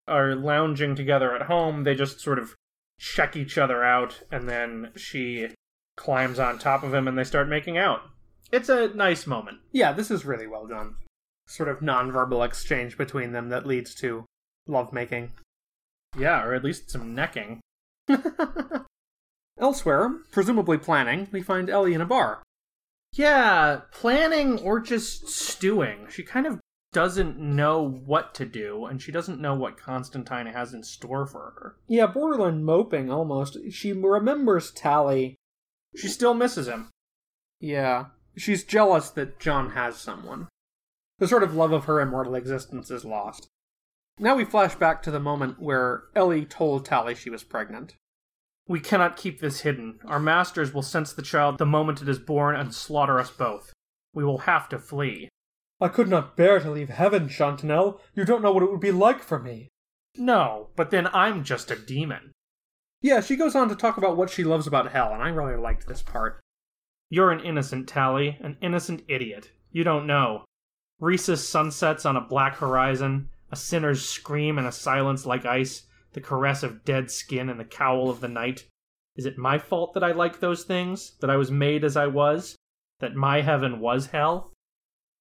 are lounging together at home. They just sort of check each other out, and then she climbs on top of him and they start making out. It's a nice moment. Yeah, this is really well done. Sort of nonverbal exchange between them that leads to lovemaking. Yeah, or at least some necking. Elsewhere, presumably planning, we find Ellie in a bar. Yeah, planning or just stewing. She kind of doesn't know what to do, and she doesn't know what Constantine has in store for her. Yeah, borderline moping almost. She remembers Tali. She still misses him. Yeah. She's jealous that John has someone. The sort of love of her immortal existence is lost. Now we flash back to the moment where Ellie told Tali she was pregnant. We cannot keep this hidden. Our masters will sense the child the moment it is born and slaughter us both. We will have to flee. I could not bear to leave heaven, Chantinelle. You don't know what it would be like for me. No, but then I'm just a demon. Yeah, she goes on to talk about what she loves about hell, and I really liked this part. You're an innocent, Tali, an innocent idiot. You don't know. Rhesus sunsets on a black horizon, a sinner's scream and a silence like ice, the caress of dead skin and the cowl of the night. Is it my fault that I like those things? That I was made as I was? That my heaven was hell?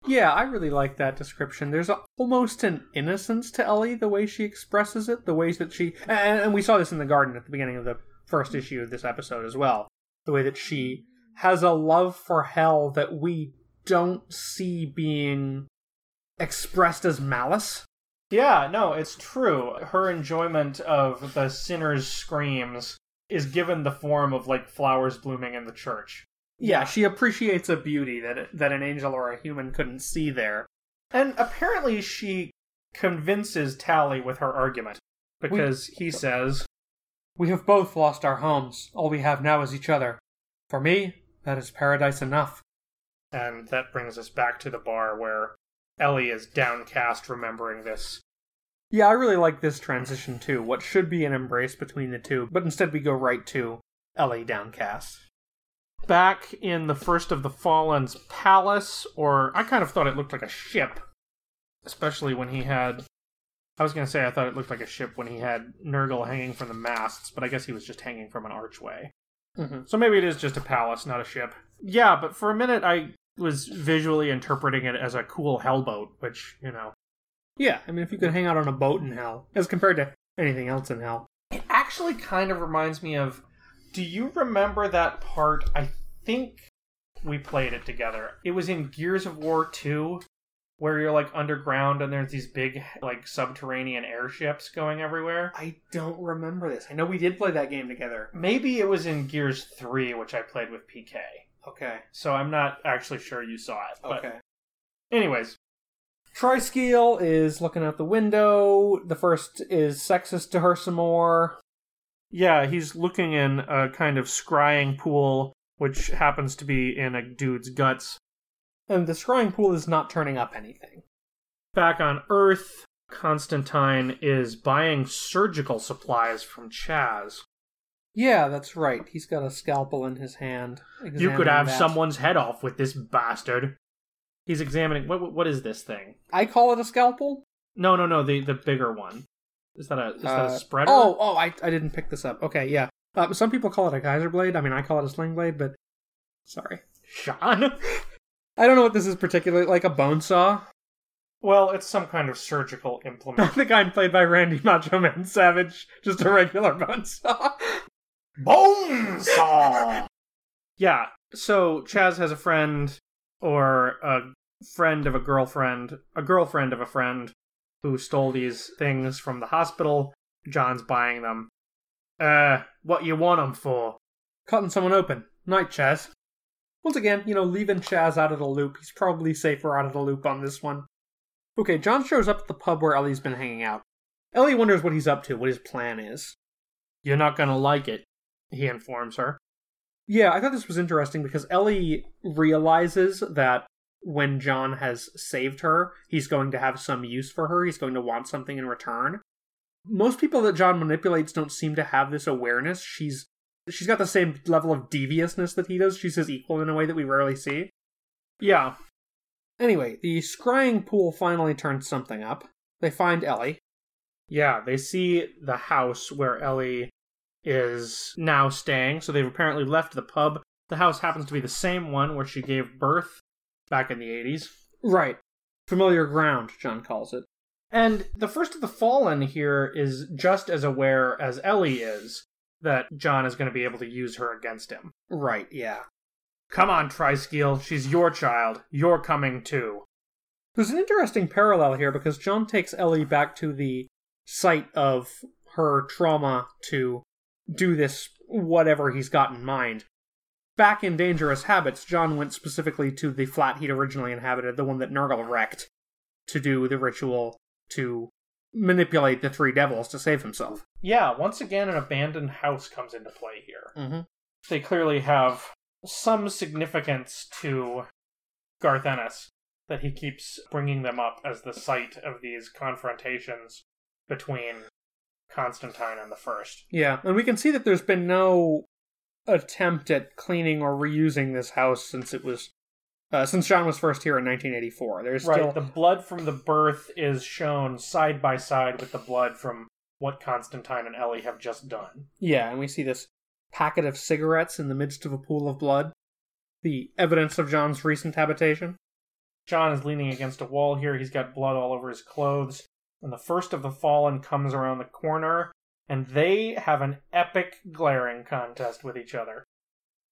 Yeah, I really like that description. There's a, almost an innocence to Ellie, the way she expresses it, the ways that she. And, and we saw this in the garden at the beginning of the first issue of this episode as well. The way that she has a love for hell that we don't see being expressed as malice. Yeah, no, it's true. Her enjoyment of the sinner's screams is given the form of like flowers blooming in the church. Yeah, she appreciates a beauty that that an angel or a human couldn't see there. And apparently she convinces Tali with her argument because he says, We have both lost our homes. All we have now is each other. For me, that is paradise enough. and that brings us back to the bar where Ellie is downcast remembering this. Yeah, I really like this transition too. What should be an embrace between the two, but instead we go right to Ellie downcast. Back in the first of the Fallen's palace, or I kind of thought it looked like a ship, especially when he had. I was going to say I thought it looked like a ship when he had Nergal hanging from the masts, but I guess he was just hanging from an archway. Mm-hmm. So maybe it is just a palace, not a ship. Yeah, but for a minute I was visually interpreting it as a cool hellboat, which, you know. Yeah, I mean, if you could hang out on a boat in hell, as compared to anything else in hell. It actually kind of reminds me of. Do you remember that part? I think we played it together. It was in Gears of War 2, where you're like underground and there's these big, like, subterranean airships going everywhere. I don't remember this. I know we did play that game together. Maybe it was in Gears 3, which I played with PK. Okay. So I'm not actually sure you saw it. But Okay. anyways, Triskele is looking out the window. The first is sexist to her some more. yeah, he's looking in a kind of scrying pool, which happens to be in a dude's guts. And the scrying pool is not turning up anything. Back on Earth, Constantine is buying surgical supplies from Chaz. Yeah, that's right. He's got a scalpel in his hand. You could have that. someone's head off with this bastard. He's examining what what is this thing? I call it a scalpel. No, no, no, the the bigger one. Is that a is that Uh, a spreader? Oh, oh, I, I didn't pick this up. Okay, yeah. Uh, some people call it a Kaiser blade. I mean, I call it a sling blade, but sorry. Sean. I don't know what this is particularly like a bone saw. well, it's some kind of surgical implement. the guy played by Randy Macho Man Savage, just a regular bone saw. Bone saw. yeah. So Chaz has a friend, or a friend of a girlfriend, a girlfriend of a friend, who stole these things from the hospital. John's buying them. Uh, what you want them for? Cutting someone open. Night, Chaz. Once again, you know, leaving Chaz out of the loop. He's probably safer out of the loop on this one. Okay, John shows up at the pub where Ellie's been hanging out. Ellie wonders what he's up to, what his plan is. You're not gonna like it, he informs her. Yeah, I thought this was interesting because Ellie realizes that when John has saved her, he's going to have some use for her. He's going to want something in return. Most people that John manipulates don't seem to have this awareness. She's she's got the same level of deviousness that he does. She's his equal in a way that we rarely see. Yeah. Anyway, the scrying pool finally turns something up. They find Ellie. Yeah, they see the house where Ellie is now staying, so they've apparently left the pub. The house happens to be the same one where she gave birth back in the 80s. Right. Familiar ground, John calls it. And the first of the Fallen here is just as aware as Ellie is that John is going to be able to use her against him. Right, yeah. Come on, Triskele, she's your child. You're coming too. There's an interesting parallel here because John takes Ellie back to the site of her trauma to do this whatever he's got in mind. Back in Dangerous Habits, John went specifically to the flat he'd originally inhabited, the one that Nergal wrecked, to do the ritual to manipulate the three devils to save himself. Yeah, once again, an abandoned house comes into play here. Mm-hmm. They clearly have some significance to Garth Ennis that he keeps bringing them up as the site of these confrontations between Constantine and the First. Yeah, and we can see that there's been no attempt at cleaning or reusing this house since it was uh, since John was first here in 1984. There's Right, still the blood from the birth is shown side by side with the blood from what Constantine and Ellie have just done. yeah, and we see this packet of cigarettes in the midst of a pool of blood, the evidence of John's recent habitation. John is leaning against a wall here. He's got blood all over his clothes. And the first of the fallen comes around the corner, and they have an epic glaring contest with each other.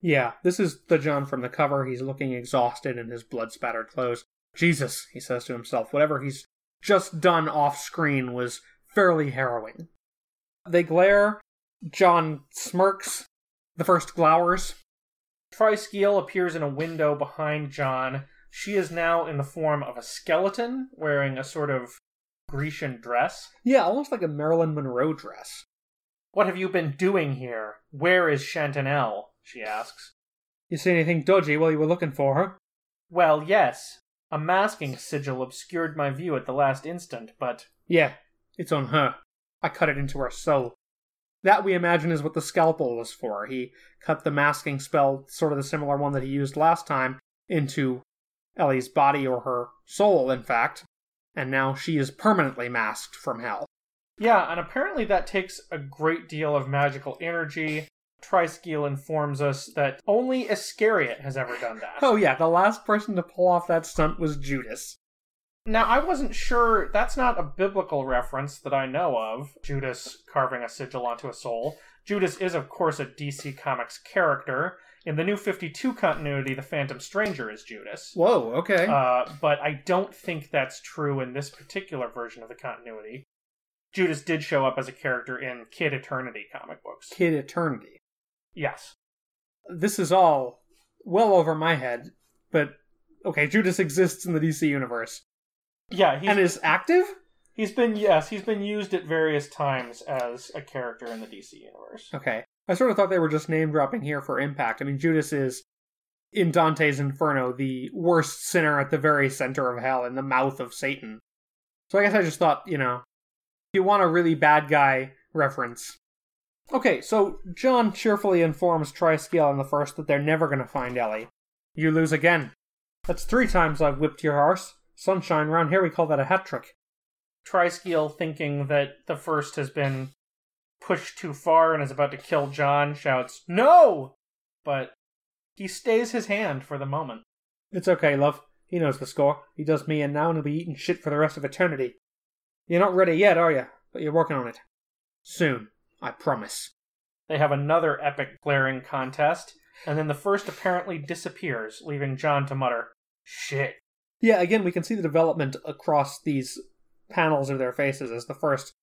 Yeah, this is the John from the cover. He's looking exhausted in his blood spattered clothes. Jesus, he says to himself, whatever he's just done off screen was fairly harrowing. They glare. John smirks. The first glowers. Triskele appears in a window behind John. She is now in the form of a skeleton wearing a sort of Grecian dress. Yeah, almost like a Marilyn Monroe dress. What have you been doing here? Where is Chantinelle? She asks. You see anything dodgy while you were looking for her? Well, yes. A masking sigil obscured my view at the last instant, but Yeah, it's on her. I cut it into her soul. That we imagine is what the scalpel was for. He cut the masking spell, sort of the similar one that he used last time, into Ellie's body or her soul, in fact, and now she is permanently masked from hell. Yeah, and apparently that takes a great deal of magical energy. Triskele informs us that only Iscariot has ever done that. Oh, yeah, the last person to pull off that stunt was Judas. Now, I wasn't sure, that's not a biblical reference that I know of, Judas carving a sigil onto a soul. Judas is, of course, a DC Comics character. In the new 52 continuity, the Phantom Stranger is Judas. Whoa, okay. Uh, but I don't think that's true in this particular version of the continuity. Judas did show up as a character in Kid Eternity comic books. Kid Eternity. Yes. This is all well over my head, but okay, Judas exists in the DC universe. Yeah, he's, and is active? he's been yes, he's been used at various times as a character in the DC universe. Okay. I sort of thought they were just name dropping here for impact. I mean, Judas is in Dante's Inferno the worst sinner at the very center of hell in the mouth of Satan. So I guess I just thought, you know, if you want a really bad guy reference. Okay, so John cheerfully informs Triskele in the first that they're never going to find Ellie. You lose again. That's three times I've whipped your horse. Sunshine, round here we call that a hat trick. Triskele, thinking that the first has been pushed too far and is about to kill John, shouts, No! But he stays his hand for the moment. It's okay, love. He knows the score. He does me and now and he'll be eating shit for the rest of eternity. You're not ready yet, are you? But you're working on it. Soon, I promise. They have another epic glaring contest, and then the first apparently disappears, leaving John to mutter, Shit. Yeah, again, we can see the development across these panels of their faces as the first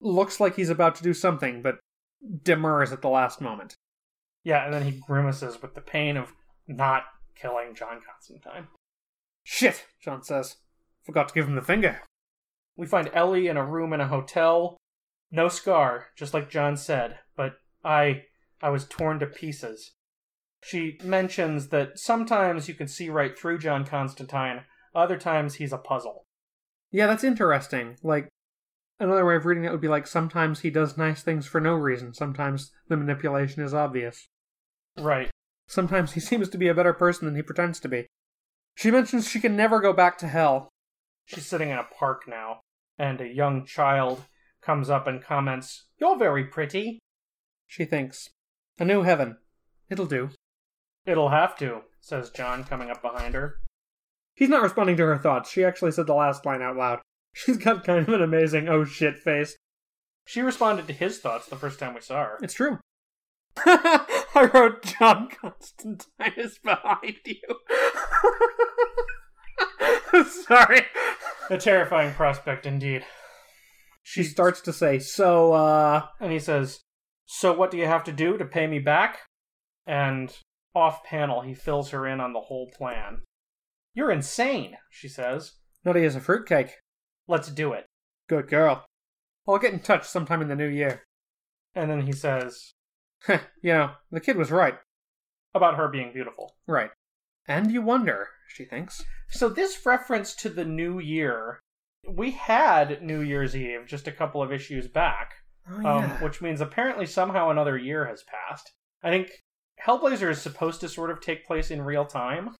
looks like he's about to do something, but demurs at the last moment. Yeah, and then he grimaces with the pain of not killing John Constantine. Shit, John says. Forgot to give him the finger. We find Ellie in a room in a hotel. No scar, just like John said, but I I was torn to pieces. She mentions that sometimes you can see right through John Constantine, other times he's a puzzle. Yeah, that's interesting. Like, another way of reading it would be like sometimes he does nice things for no reason, sometimes the manipulation is obvious. Right. Sometimes he seems to be a better person than he pretends to be. She mentions she can never go back to hell. She's sitting in a park now, and a young child comes up and comments, You're very pretty. She thinks, A new heaven. It'll do. It'll have to, says John, coming up behind her. He's not responding to her thoughts. She actually said the last line out loud. She's got kind of an amazing oh shit face. She responded to his thoughts the first time we saw her. It's true. I wrote John Constantine is behind you. Sorry. A terrifying prospect indeed. She starts to say, So, uh. And he says, So what do you have to do to pay me back? And off panel, he fills her in on the whole plan. You're insane, she says. Nutty as a fruitcake. Let's do it. Good girl. I'll get in touch sometime in the new year. And then he says, you know, the kid was right. About her being beautiful. Right. And you wonder, she thinks. So, this reference to the new year, we had New Year's Eve just a couple of issues back, Oh, um, which means apparently somehow another year has passed. I think Hellblazer is supposed to sort of take place in real time,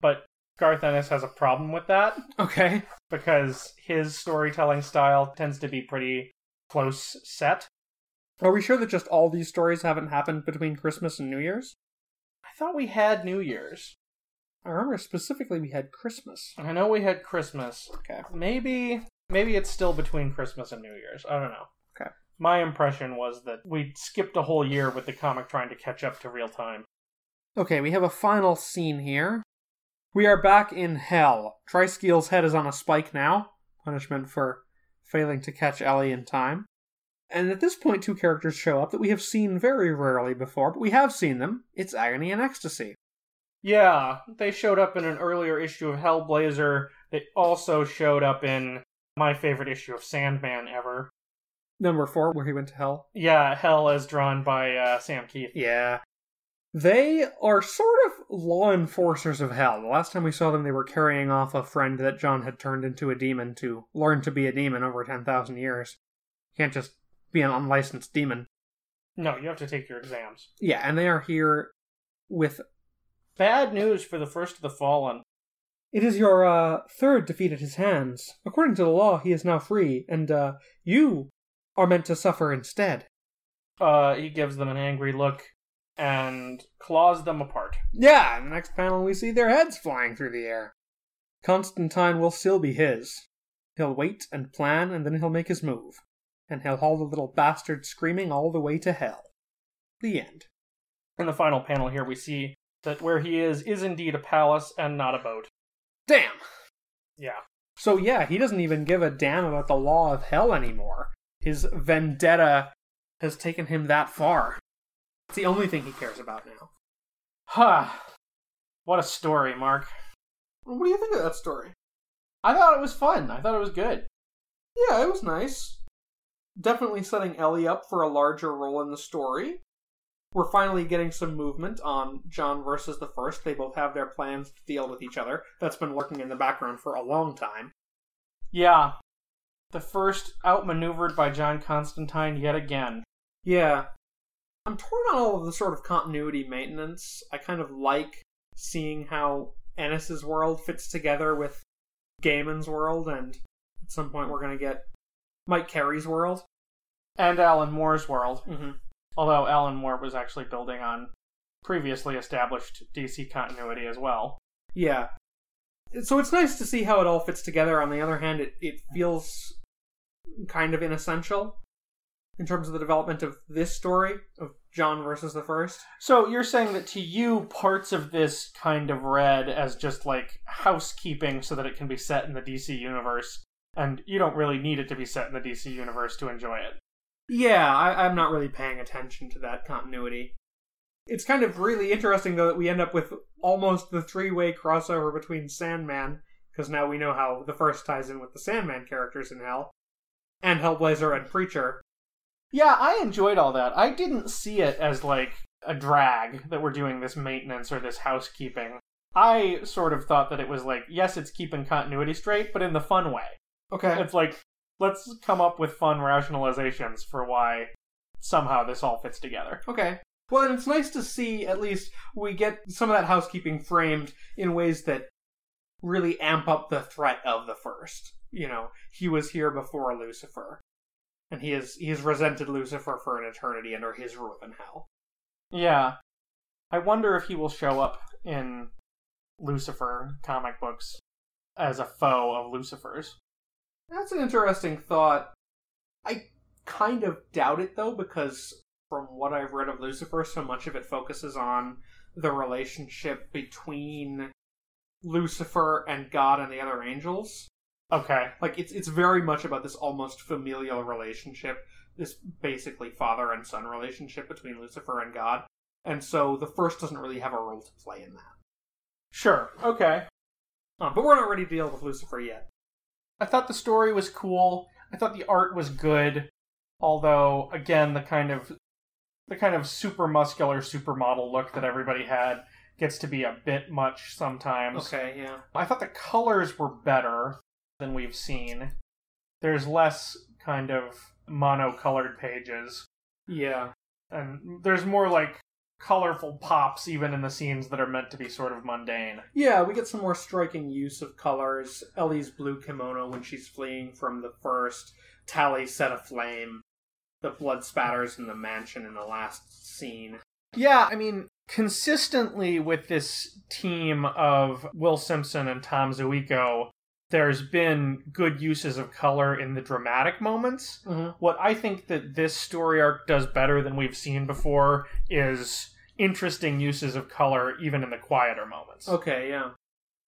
but Garth Ennis has a problem with that okay. because his storytelling style tends to be pretty close set. Are we sure that just all these stories haven't happened between Christmas and New Year's? I thought we had New Year's. I remember specifically we had Christmas. I know we had Christmas. Okay. Maybe maybe it's still between Christmas and New Year's. I don't know. Okay. My impression was that we skipped a whole year with the comic trying to catch up to real time. Okay, we have a final scene here. We are back in hell. Triskele's head is on a spike now, punishment for failing to catch Ellie in time. And at this point, two characters show up that we have seen very rarely before, but we have seen them. It's Agony and Ecstasy. Yeah, they showed up in an earlier issue of Hellblazer. They also showed up in my favorite issue of Sandman ever. Number four, where he went to hell. Yeah, Hell as drawn by uh, Sam Kieth. Yeah. They are sort of law enforcers of hell. The last time we saw them, they were carrying off a friend that John had turned into a demon to learn to be a demon over 10,000 years. You can't just be an unlicensed demon. No, you have to take your exams. Yeah, and they are here with. Bad news for the first of the fallen. It is your uh, third defeat at his hands. According to the law, he is now free, and uh, you are meant to suffer instead. Uh, he gives them an angry look and claws them apart. Yeah, in the next panel, we see their heads flying through the air. Constantine will still be his. He'll wait and plan, and then he'll make his move. And he'll haul the little bastard screaming all the way to hell. The end. In the final panel here, we see that where he is is indeed a palace and not a boat. Damn! Yeah. So, yeah, he doesn't even give a damn about the law of hell anymore. His vendetta has taken him that far. It's the only thing he cares about now. Ha! What a story, Mark. What do you think of that story? I thought it was fun. I thought it was good. Yeah, it was nice. Definitely setting Ellie up for a larger role in the story. We're finally getting some movement on John versus the First. They both have their plans to deal with each other. That's been lurking in the background for a long time. Yeah. The first outmaneuvered by John Constantine yet again. Yeah. I'm torn on all of the sort of continuity maintenance. I kind of like seeing how Ennis's world fits together with Gaiman's world, and at some point we're going to get Mike Carey's world. And Alan Moore's world. Mm-hmm. Although Alan Moore was actually building on previously established DC continuity as well. Yeah. So it's nice to see how it all fits together. On the other hand, it, it feels kind of inessential in terms of the development of this story of John versus the First. So you're saying that to you, parts of this kind of read as just like housekeeping so that it can be set in the DC universe, and you don't really need it to be set in the DC universe to enjoy it. Yeah, I, I'm not really paying attention to that continuity. It's kind of really interesting, though, that we end up with almost the three way crossover between Sandman, because now we know how the first ties in with the Sandman characters in Hell, and Hellblazer and Preacher. Yeah, I enjoyed all that. I didn't see it as like a drag that we're doing this maintenance or this housekeeping. I sort of thought that it was like, yes, it's keeping continuity straight, but in the fun way. Okay. It's like, let's come up with fun rationalizations for why somehow this all fits together. Okay. Well, and it's nice to see at least we get some of that housekeeping framed in ways that really amp up the threat of the first. You know, he was here before Lucifer. And he has he has resented Lucifer for an eternity under his rule in hell. Yeah. I wonder if he will show up in Lucifer comic books as a foe of Lucifer's. That's an interesting thought. I kind of doubt it though, because from what I've read of Lucifer, so much of it focuses on the relationship between Lucifer and God and the other angels. Okay. Like it's it's very much about this almost familial relationship, this basically father and son relationship between Lucifer and God. And so the first doesn't really have a role to play in that. Sure. Okay. Uh, but we're not ready to deal with Lucifer yet. I thought the story was cool. I thought the art was good. Although, again, the kind of the kind of super muscular supermodel look that everybody had gets to be a bit much sometimes. Okay, yeah. I thought the colors were better than we've seen. There's less kind of monocolored pages, Yeah. and there's more like colorful pops even in the scenes that are meant to be sort of mundane. Yeah, we get some more striking use of colors. Ellie's blue kimono when she's fleeing from the first. Tali set aflame. The blood spatters in the mansion in the last scene. Yeah, I mean, consistently with this team of Will Simpson and Tom Ziuko, there's been good uses of color in the dramatic moments. Mm-hmm. What I think that this story arc does better than we've seen before is interesting uses of color even in the quieter moments. Okay, yeah.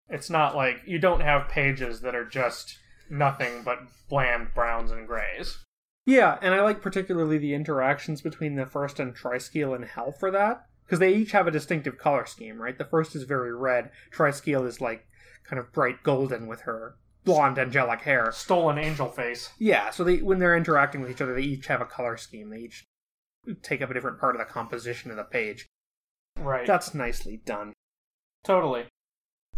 It's not like you don't have pages that are just nothing but bland browns and grays. Yeah, and I like particularly the interactions between the first and Triskele and Hell for that. Because they each have a distinctive color scheme, right? The first is very red. Triskele is like kind of bright golden with her blonde angelic hair. Stolen angel face. Yeah, so they when they're interacting with each other, they each have a color scheme. They each take up a different part of the composition of the page. Right. That's nicely done. totally.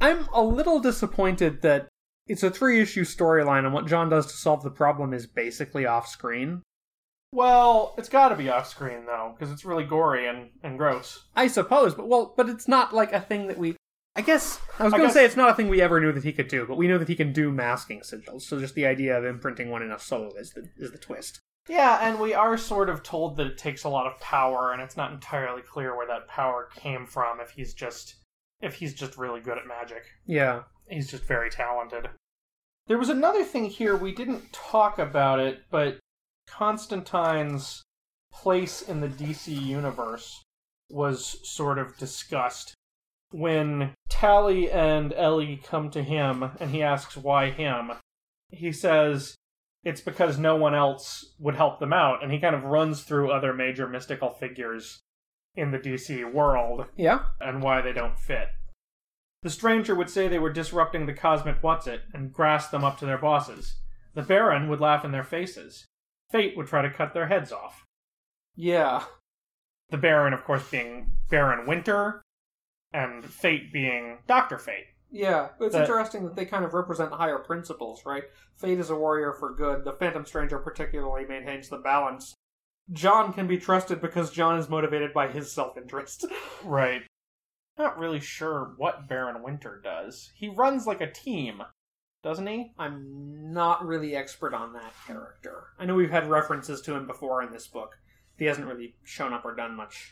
I'm a little disappointed that it's a three issue storyline and what John does to solve the problem is basically off screen. Well, it's got to be off screen though, because it's really gory and, and gross. I suppose, but well, but it's not like a thing that we. I guess I was going to guess- say it's not a thing we ever knew that he could do, but we know that he can do masking sigils. So just the idea of imprinting one in a soul is the is the twist. Yeah, and we are sort of told that it takes a lot of power, and it's not entirely clear where that power came from. If he's just if he's just really good at magic, Yeah. he's just very talented. There was another thing here we didn't talk about it, but Constantine's place in the DC universe was sort of discussed when Tali and Ellie come to him and he asks why him. He says it's because no one else would help them out, and he kind of runs through other major mystical figures in the DC world Yeah. and why they don't fit. The stranger would say they were disrupting the cosmic what's it and grass them up to their bosses. The Baron would laugh in their faces. Fate would try to cut their heads off. Yeah. The Baron, of course, being Baron Winter, and Fate being Doctor Fate. Yeah, it's That- interesting that they kind of represent higher principles, right? Fate is a warrior for good. The Phantom Stranger particularly maintains the balance. John can be trusted because John is motivated by his self-interest. Right. Not really sure what Baron Winter does. He runs like a team, doesn't he? I'm not really expert on that character. I know we've had references to him before in this book. He hasn't really shown up or done much.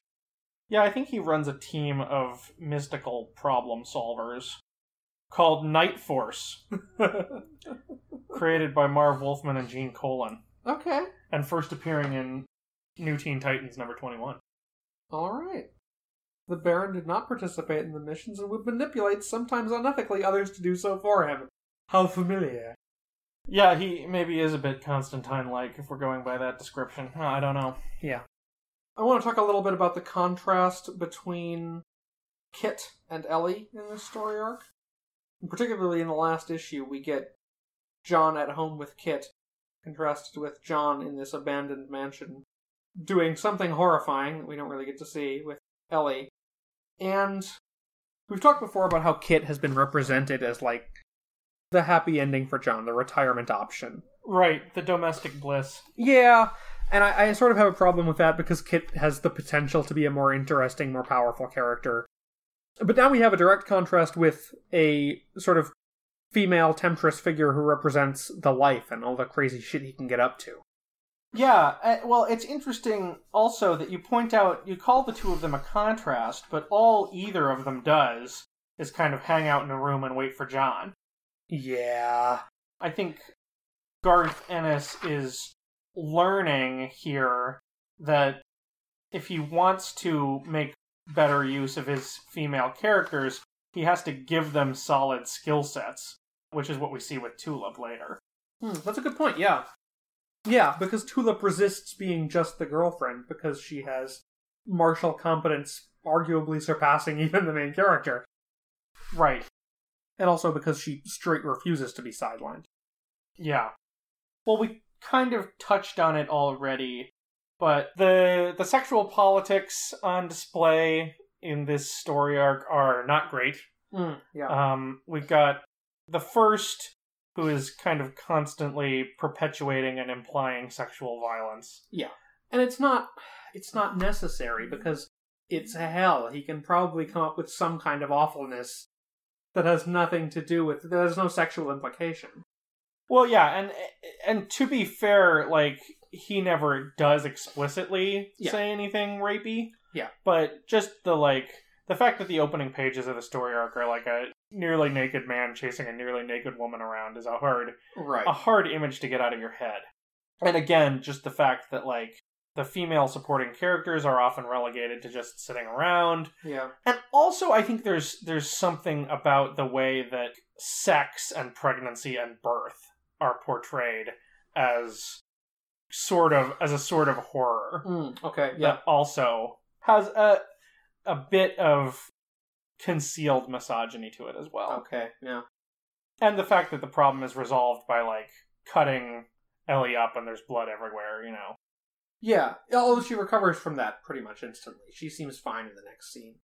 Yeah, I think he runs a team of mystical problem solvers called Night Force, created by Marv Wolfman and Gene Colan, okay. and first appearing in New Teen Titans number 21. All right. The Baron did not participate in the missions and would manipulate, sometimes unethically, others to do so for him. How familiar. Yeah, he maybe is a bit Constantine like if we're going by that description. I don't know. Yeah. I want to talk a little bit about the contrast between Kit and Ellie in this story arc. And particularly in the last issue, we get John at home with Kit, contrasted with John in this abandoned mansion, doing something horrifying that we don't really get to see with Ellie. And we've talked before about how Kit has been represented as like the happy ending for John, the retirement option. Right, the domestic bliss. Yeah, and I, I sort of have a problem with that because Kit has the potential to be a more interesting, more powerful character. But now we have a direct contrast with a sort of female temptress figure who represents the life and all the crazy shit he can get up to. Yeah, uh, well, it's interesting also that you point out, you call the two of them a contrast, but all either of them does is kind of hang out in a room and wait for John. Yeah. I think Garth Ennis is learning here that if he wants to make better use of his female characters, he has to give them solid skill sets, which is what we see with Tulip later. Hmm, that's a good point, yeah. Yeah, because Tulip resists being just the girlfriend because she has martial competence arguably surpassing even the main character. Right. And also because she straight refuses to be sidelined. Yeah. Well, we kind of touched on it already, but the the sexual politics on display in this story arc are not great. Mm, yeah. Um, we've got the first who is kind of constantly perpetuating and implying sexual violence. Yeah. And it's not it's not necessary because it's hell. He can probably come up with some kind of awfulness that has nothing to do with there's no sexual implication. Well, yeah, and and to be fair, like he never does explicitly Yeah. say anything rapey. Yeah. But just the like the fact that the opening pages of the story arc are like a nearly naked man chasing a nearly naked woman around is a hard Right. a hard image to get out of your head. And again, just the fact that like the female supporting characters are often relegated to just sitting around. yeah. And also I think there's there's something about the way that sex and pregnancy and birth are portrayed as sort of as a sort of horror Mm, okay. Yeah. that also has a a bit of concealed misogyny to it as well. Okay. Yeah. And the fact that the problem is resolved by like cutting Ellie up and there's blood everywhere, you know. Yeah. Although she recovers from that pretty much instantly. She seems fine in the next scene.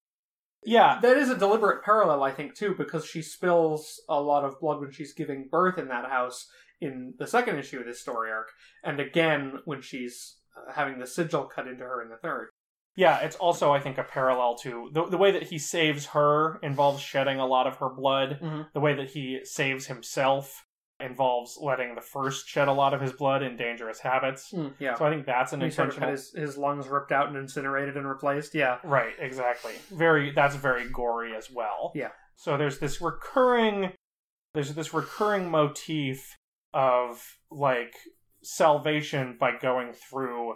Yeah, That is a deliberate parallel, I think, too, because she spills a lot of blood when she's giving birth in that house in the second issue of this story arc, and again when she's uh, having the sigil cut into her in the third. Yeah, it's also I think a parallel to the the way that he saves her involves shedding a lot of her blood. Mhm. The way that he saves himself involves letting the first shed a lot of his blood in dangerous habits. Yeah. So I think that's an he sort of his, his lungs ripped out and incinerated and replaced. Yeah. Right, exactly. Very that's very gory as well. Yeah. So there's this recurring there's this recurring motif of like salvation by going through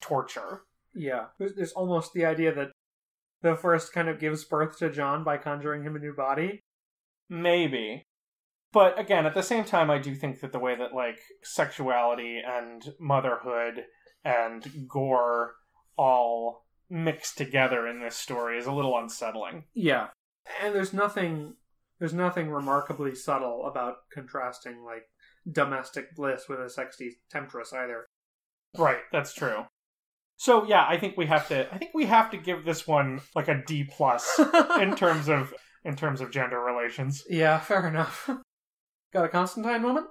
torture. Yeah. There's, there's almost the idea that the first kind of gives birth to John by conjuring him a new body. Maybe. But again, at the same time I do think that the way that like sexuality and motherhood and gore all mixed together in this story is a little unsettling. Yeah. And there's nothing there's nothing remarkably subtle about contrasting like domestic bliss with a sexy temptress either. Right, that's true. So yeah, I think we have to I think we have to give this one like a D plus in terms of in terms of gender relations. yeah, fair enough. Got a Constantine moment?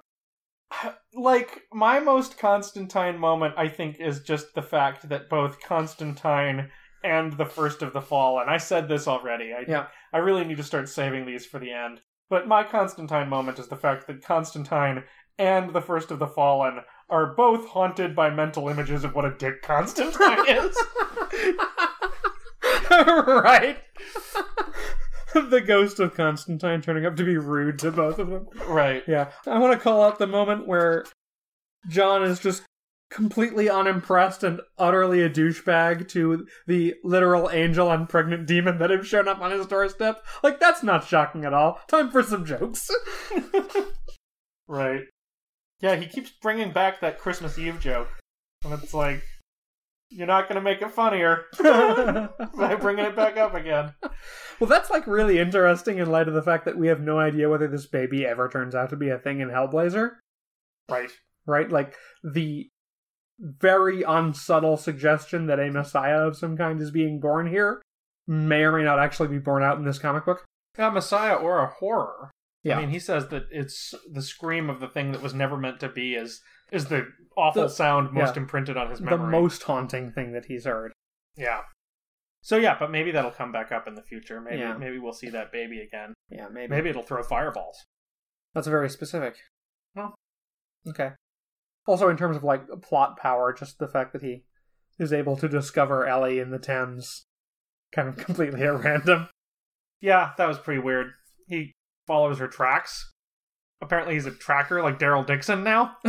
Like my most Constantine moment I think is just the fact that both Constantine and the first of the Fall, and I said this already. I Yeah. I really need to start saving these for the end. But my Constantine moment is the fact that Constantine and the first of the fallen are both haunted by mental images of what a dick Constantine is. right. the ghost of Constantine turning up to be rude to both of them. right. Yeah. I want to call out the moment where John is just completely unimpressed and utterly a douchebag to the literal angel and pregnant demon that have shown up on his doorstep. Like, that's not shocking at all. Time for some jokes. Right. Yeah, he keeps bringing back that Christmas Eve joke. And it's like, you're not going to make it funnier by bringing it back up again. Well, that's like really interesting in light of the fact that we have no idea whether this baby ever turns out to be a thing in Hellblazer, Right. right? Like the very unsubtle suggestion that a messiah of some kind is being born here may or may not actually be born out in this comic book. Yeah, Messiah or a horror. Yeah. I mean, he says that it's the scream of the thing that was never meant to be is is the awful The- sound most yeah. imprinted on his memory. The most haunting thing that he's heard. Yeah. So yeah, but maybe that'll come back up in the future. Maybe Yeah. maybe we'll see that baby again. Yeah, maybe. Maybe it'll throw fireballs. That's very specific. Well. Okay. Also, in terms of like plot power, just the fact that he is able to discover Ellie in the Thames, kind of completely at random. Yeah, that was pretty weird. He follows her tracks. Apparently, he's a tracker like Daryl Dixon now.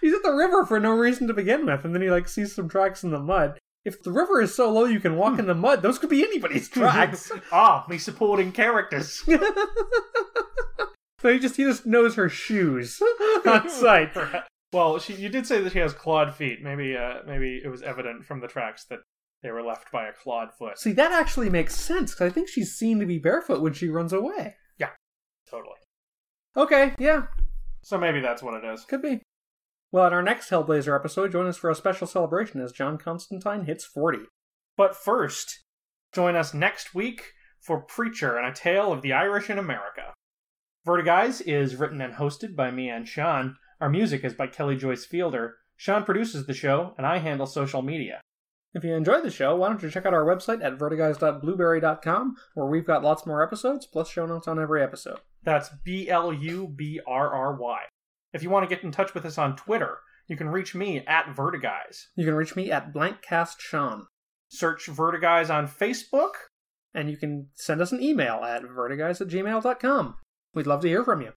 He's at the river for no reason to begin with, and then he like sees some tracks in the mud. If the river is so low you can walk in the mud, those could be anybody's tracks. ah, me supporting characters. So he just he just knows her shoes on sight. well, she, you did say that she has clawed feet. Maybe, uh, maybe it was evident from the tracks that they were left by a clawed foot. See, that actually makes sense because I think she's seen to be barefoot when she runs away. Yeah, totally. Okay, yeah, So maybe that's what it is. could be. Well, in our next Hellblazer episode, join us for a special celebration as John Constantine hits 40. But first, join us next week for Preacher and a Tale of the Irish in America. Vertiguys is written and hosted by me and Sean. Our music is by Kelly Joyce Fielder. Sean produces the show, and I handle social media. If you enjoyed the show, why don't you check out our website at vertiguys.blubrry.com, where we've got lots more episodes, plus show notes on every episode. That's B L U B R R Y. If you want to get in touch with us on Twitter, you can reach me at Vertiguys. You can reach me at blankcastsean, Search Vertiguys on Facebook. and you can send us an email at vertiguys at gmail.com. We'd love to hear from you.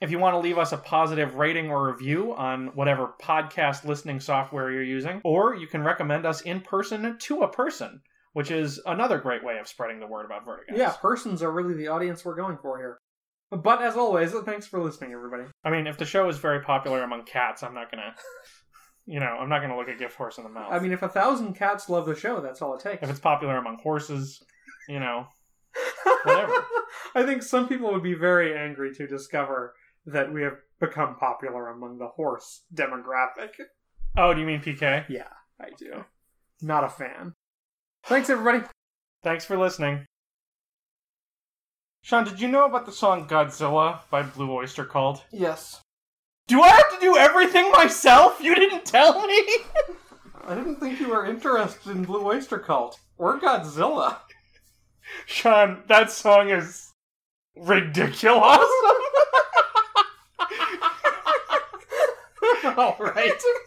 If you want to leave us a positive rating or review on whatever podcast listening software you're using, or you can recommend us in person to a person, which is another great way of spreading the word about Vertigo. Yeah, persons are really the audience we're going for here. But as always, thanks for listening, everybody. I mean, if the show is very popular among cats, I'm not gonna, you know, I'm not gonna look a gift horse in the mouth. I mean, if a thousand cats love the show, that's all it takes. if it's popular among horses, you know, whatever. I think some people would be very angry to discover that we have become popular among the horse demographic. Oh, do you mean PK? Yeah, I do. Not a fan. Thanks, everybody. Thanks for listening. Sean, did you know about the song Godzilla by Blue Oyster Cult? Yes. Do I have to do everything myself? You didn't tell me? I didn't think you were interested in Blue Oyster Cult or Godzilla. Sean, that song is ridiculous. All right.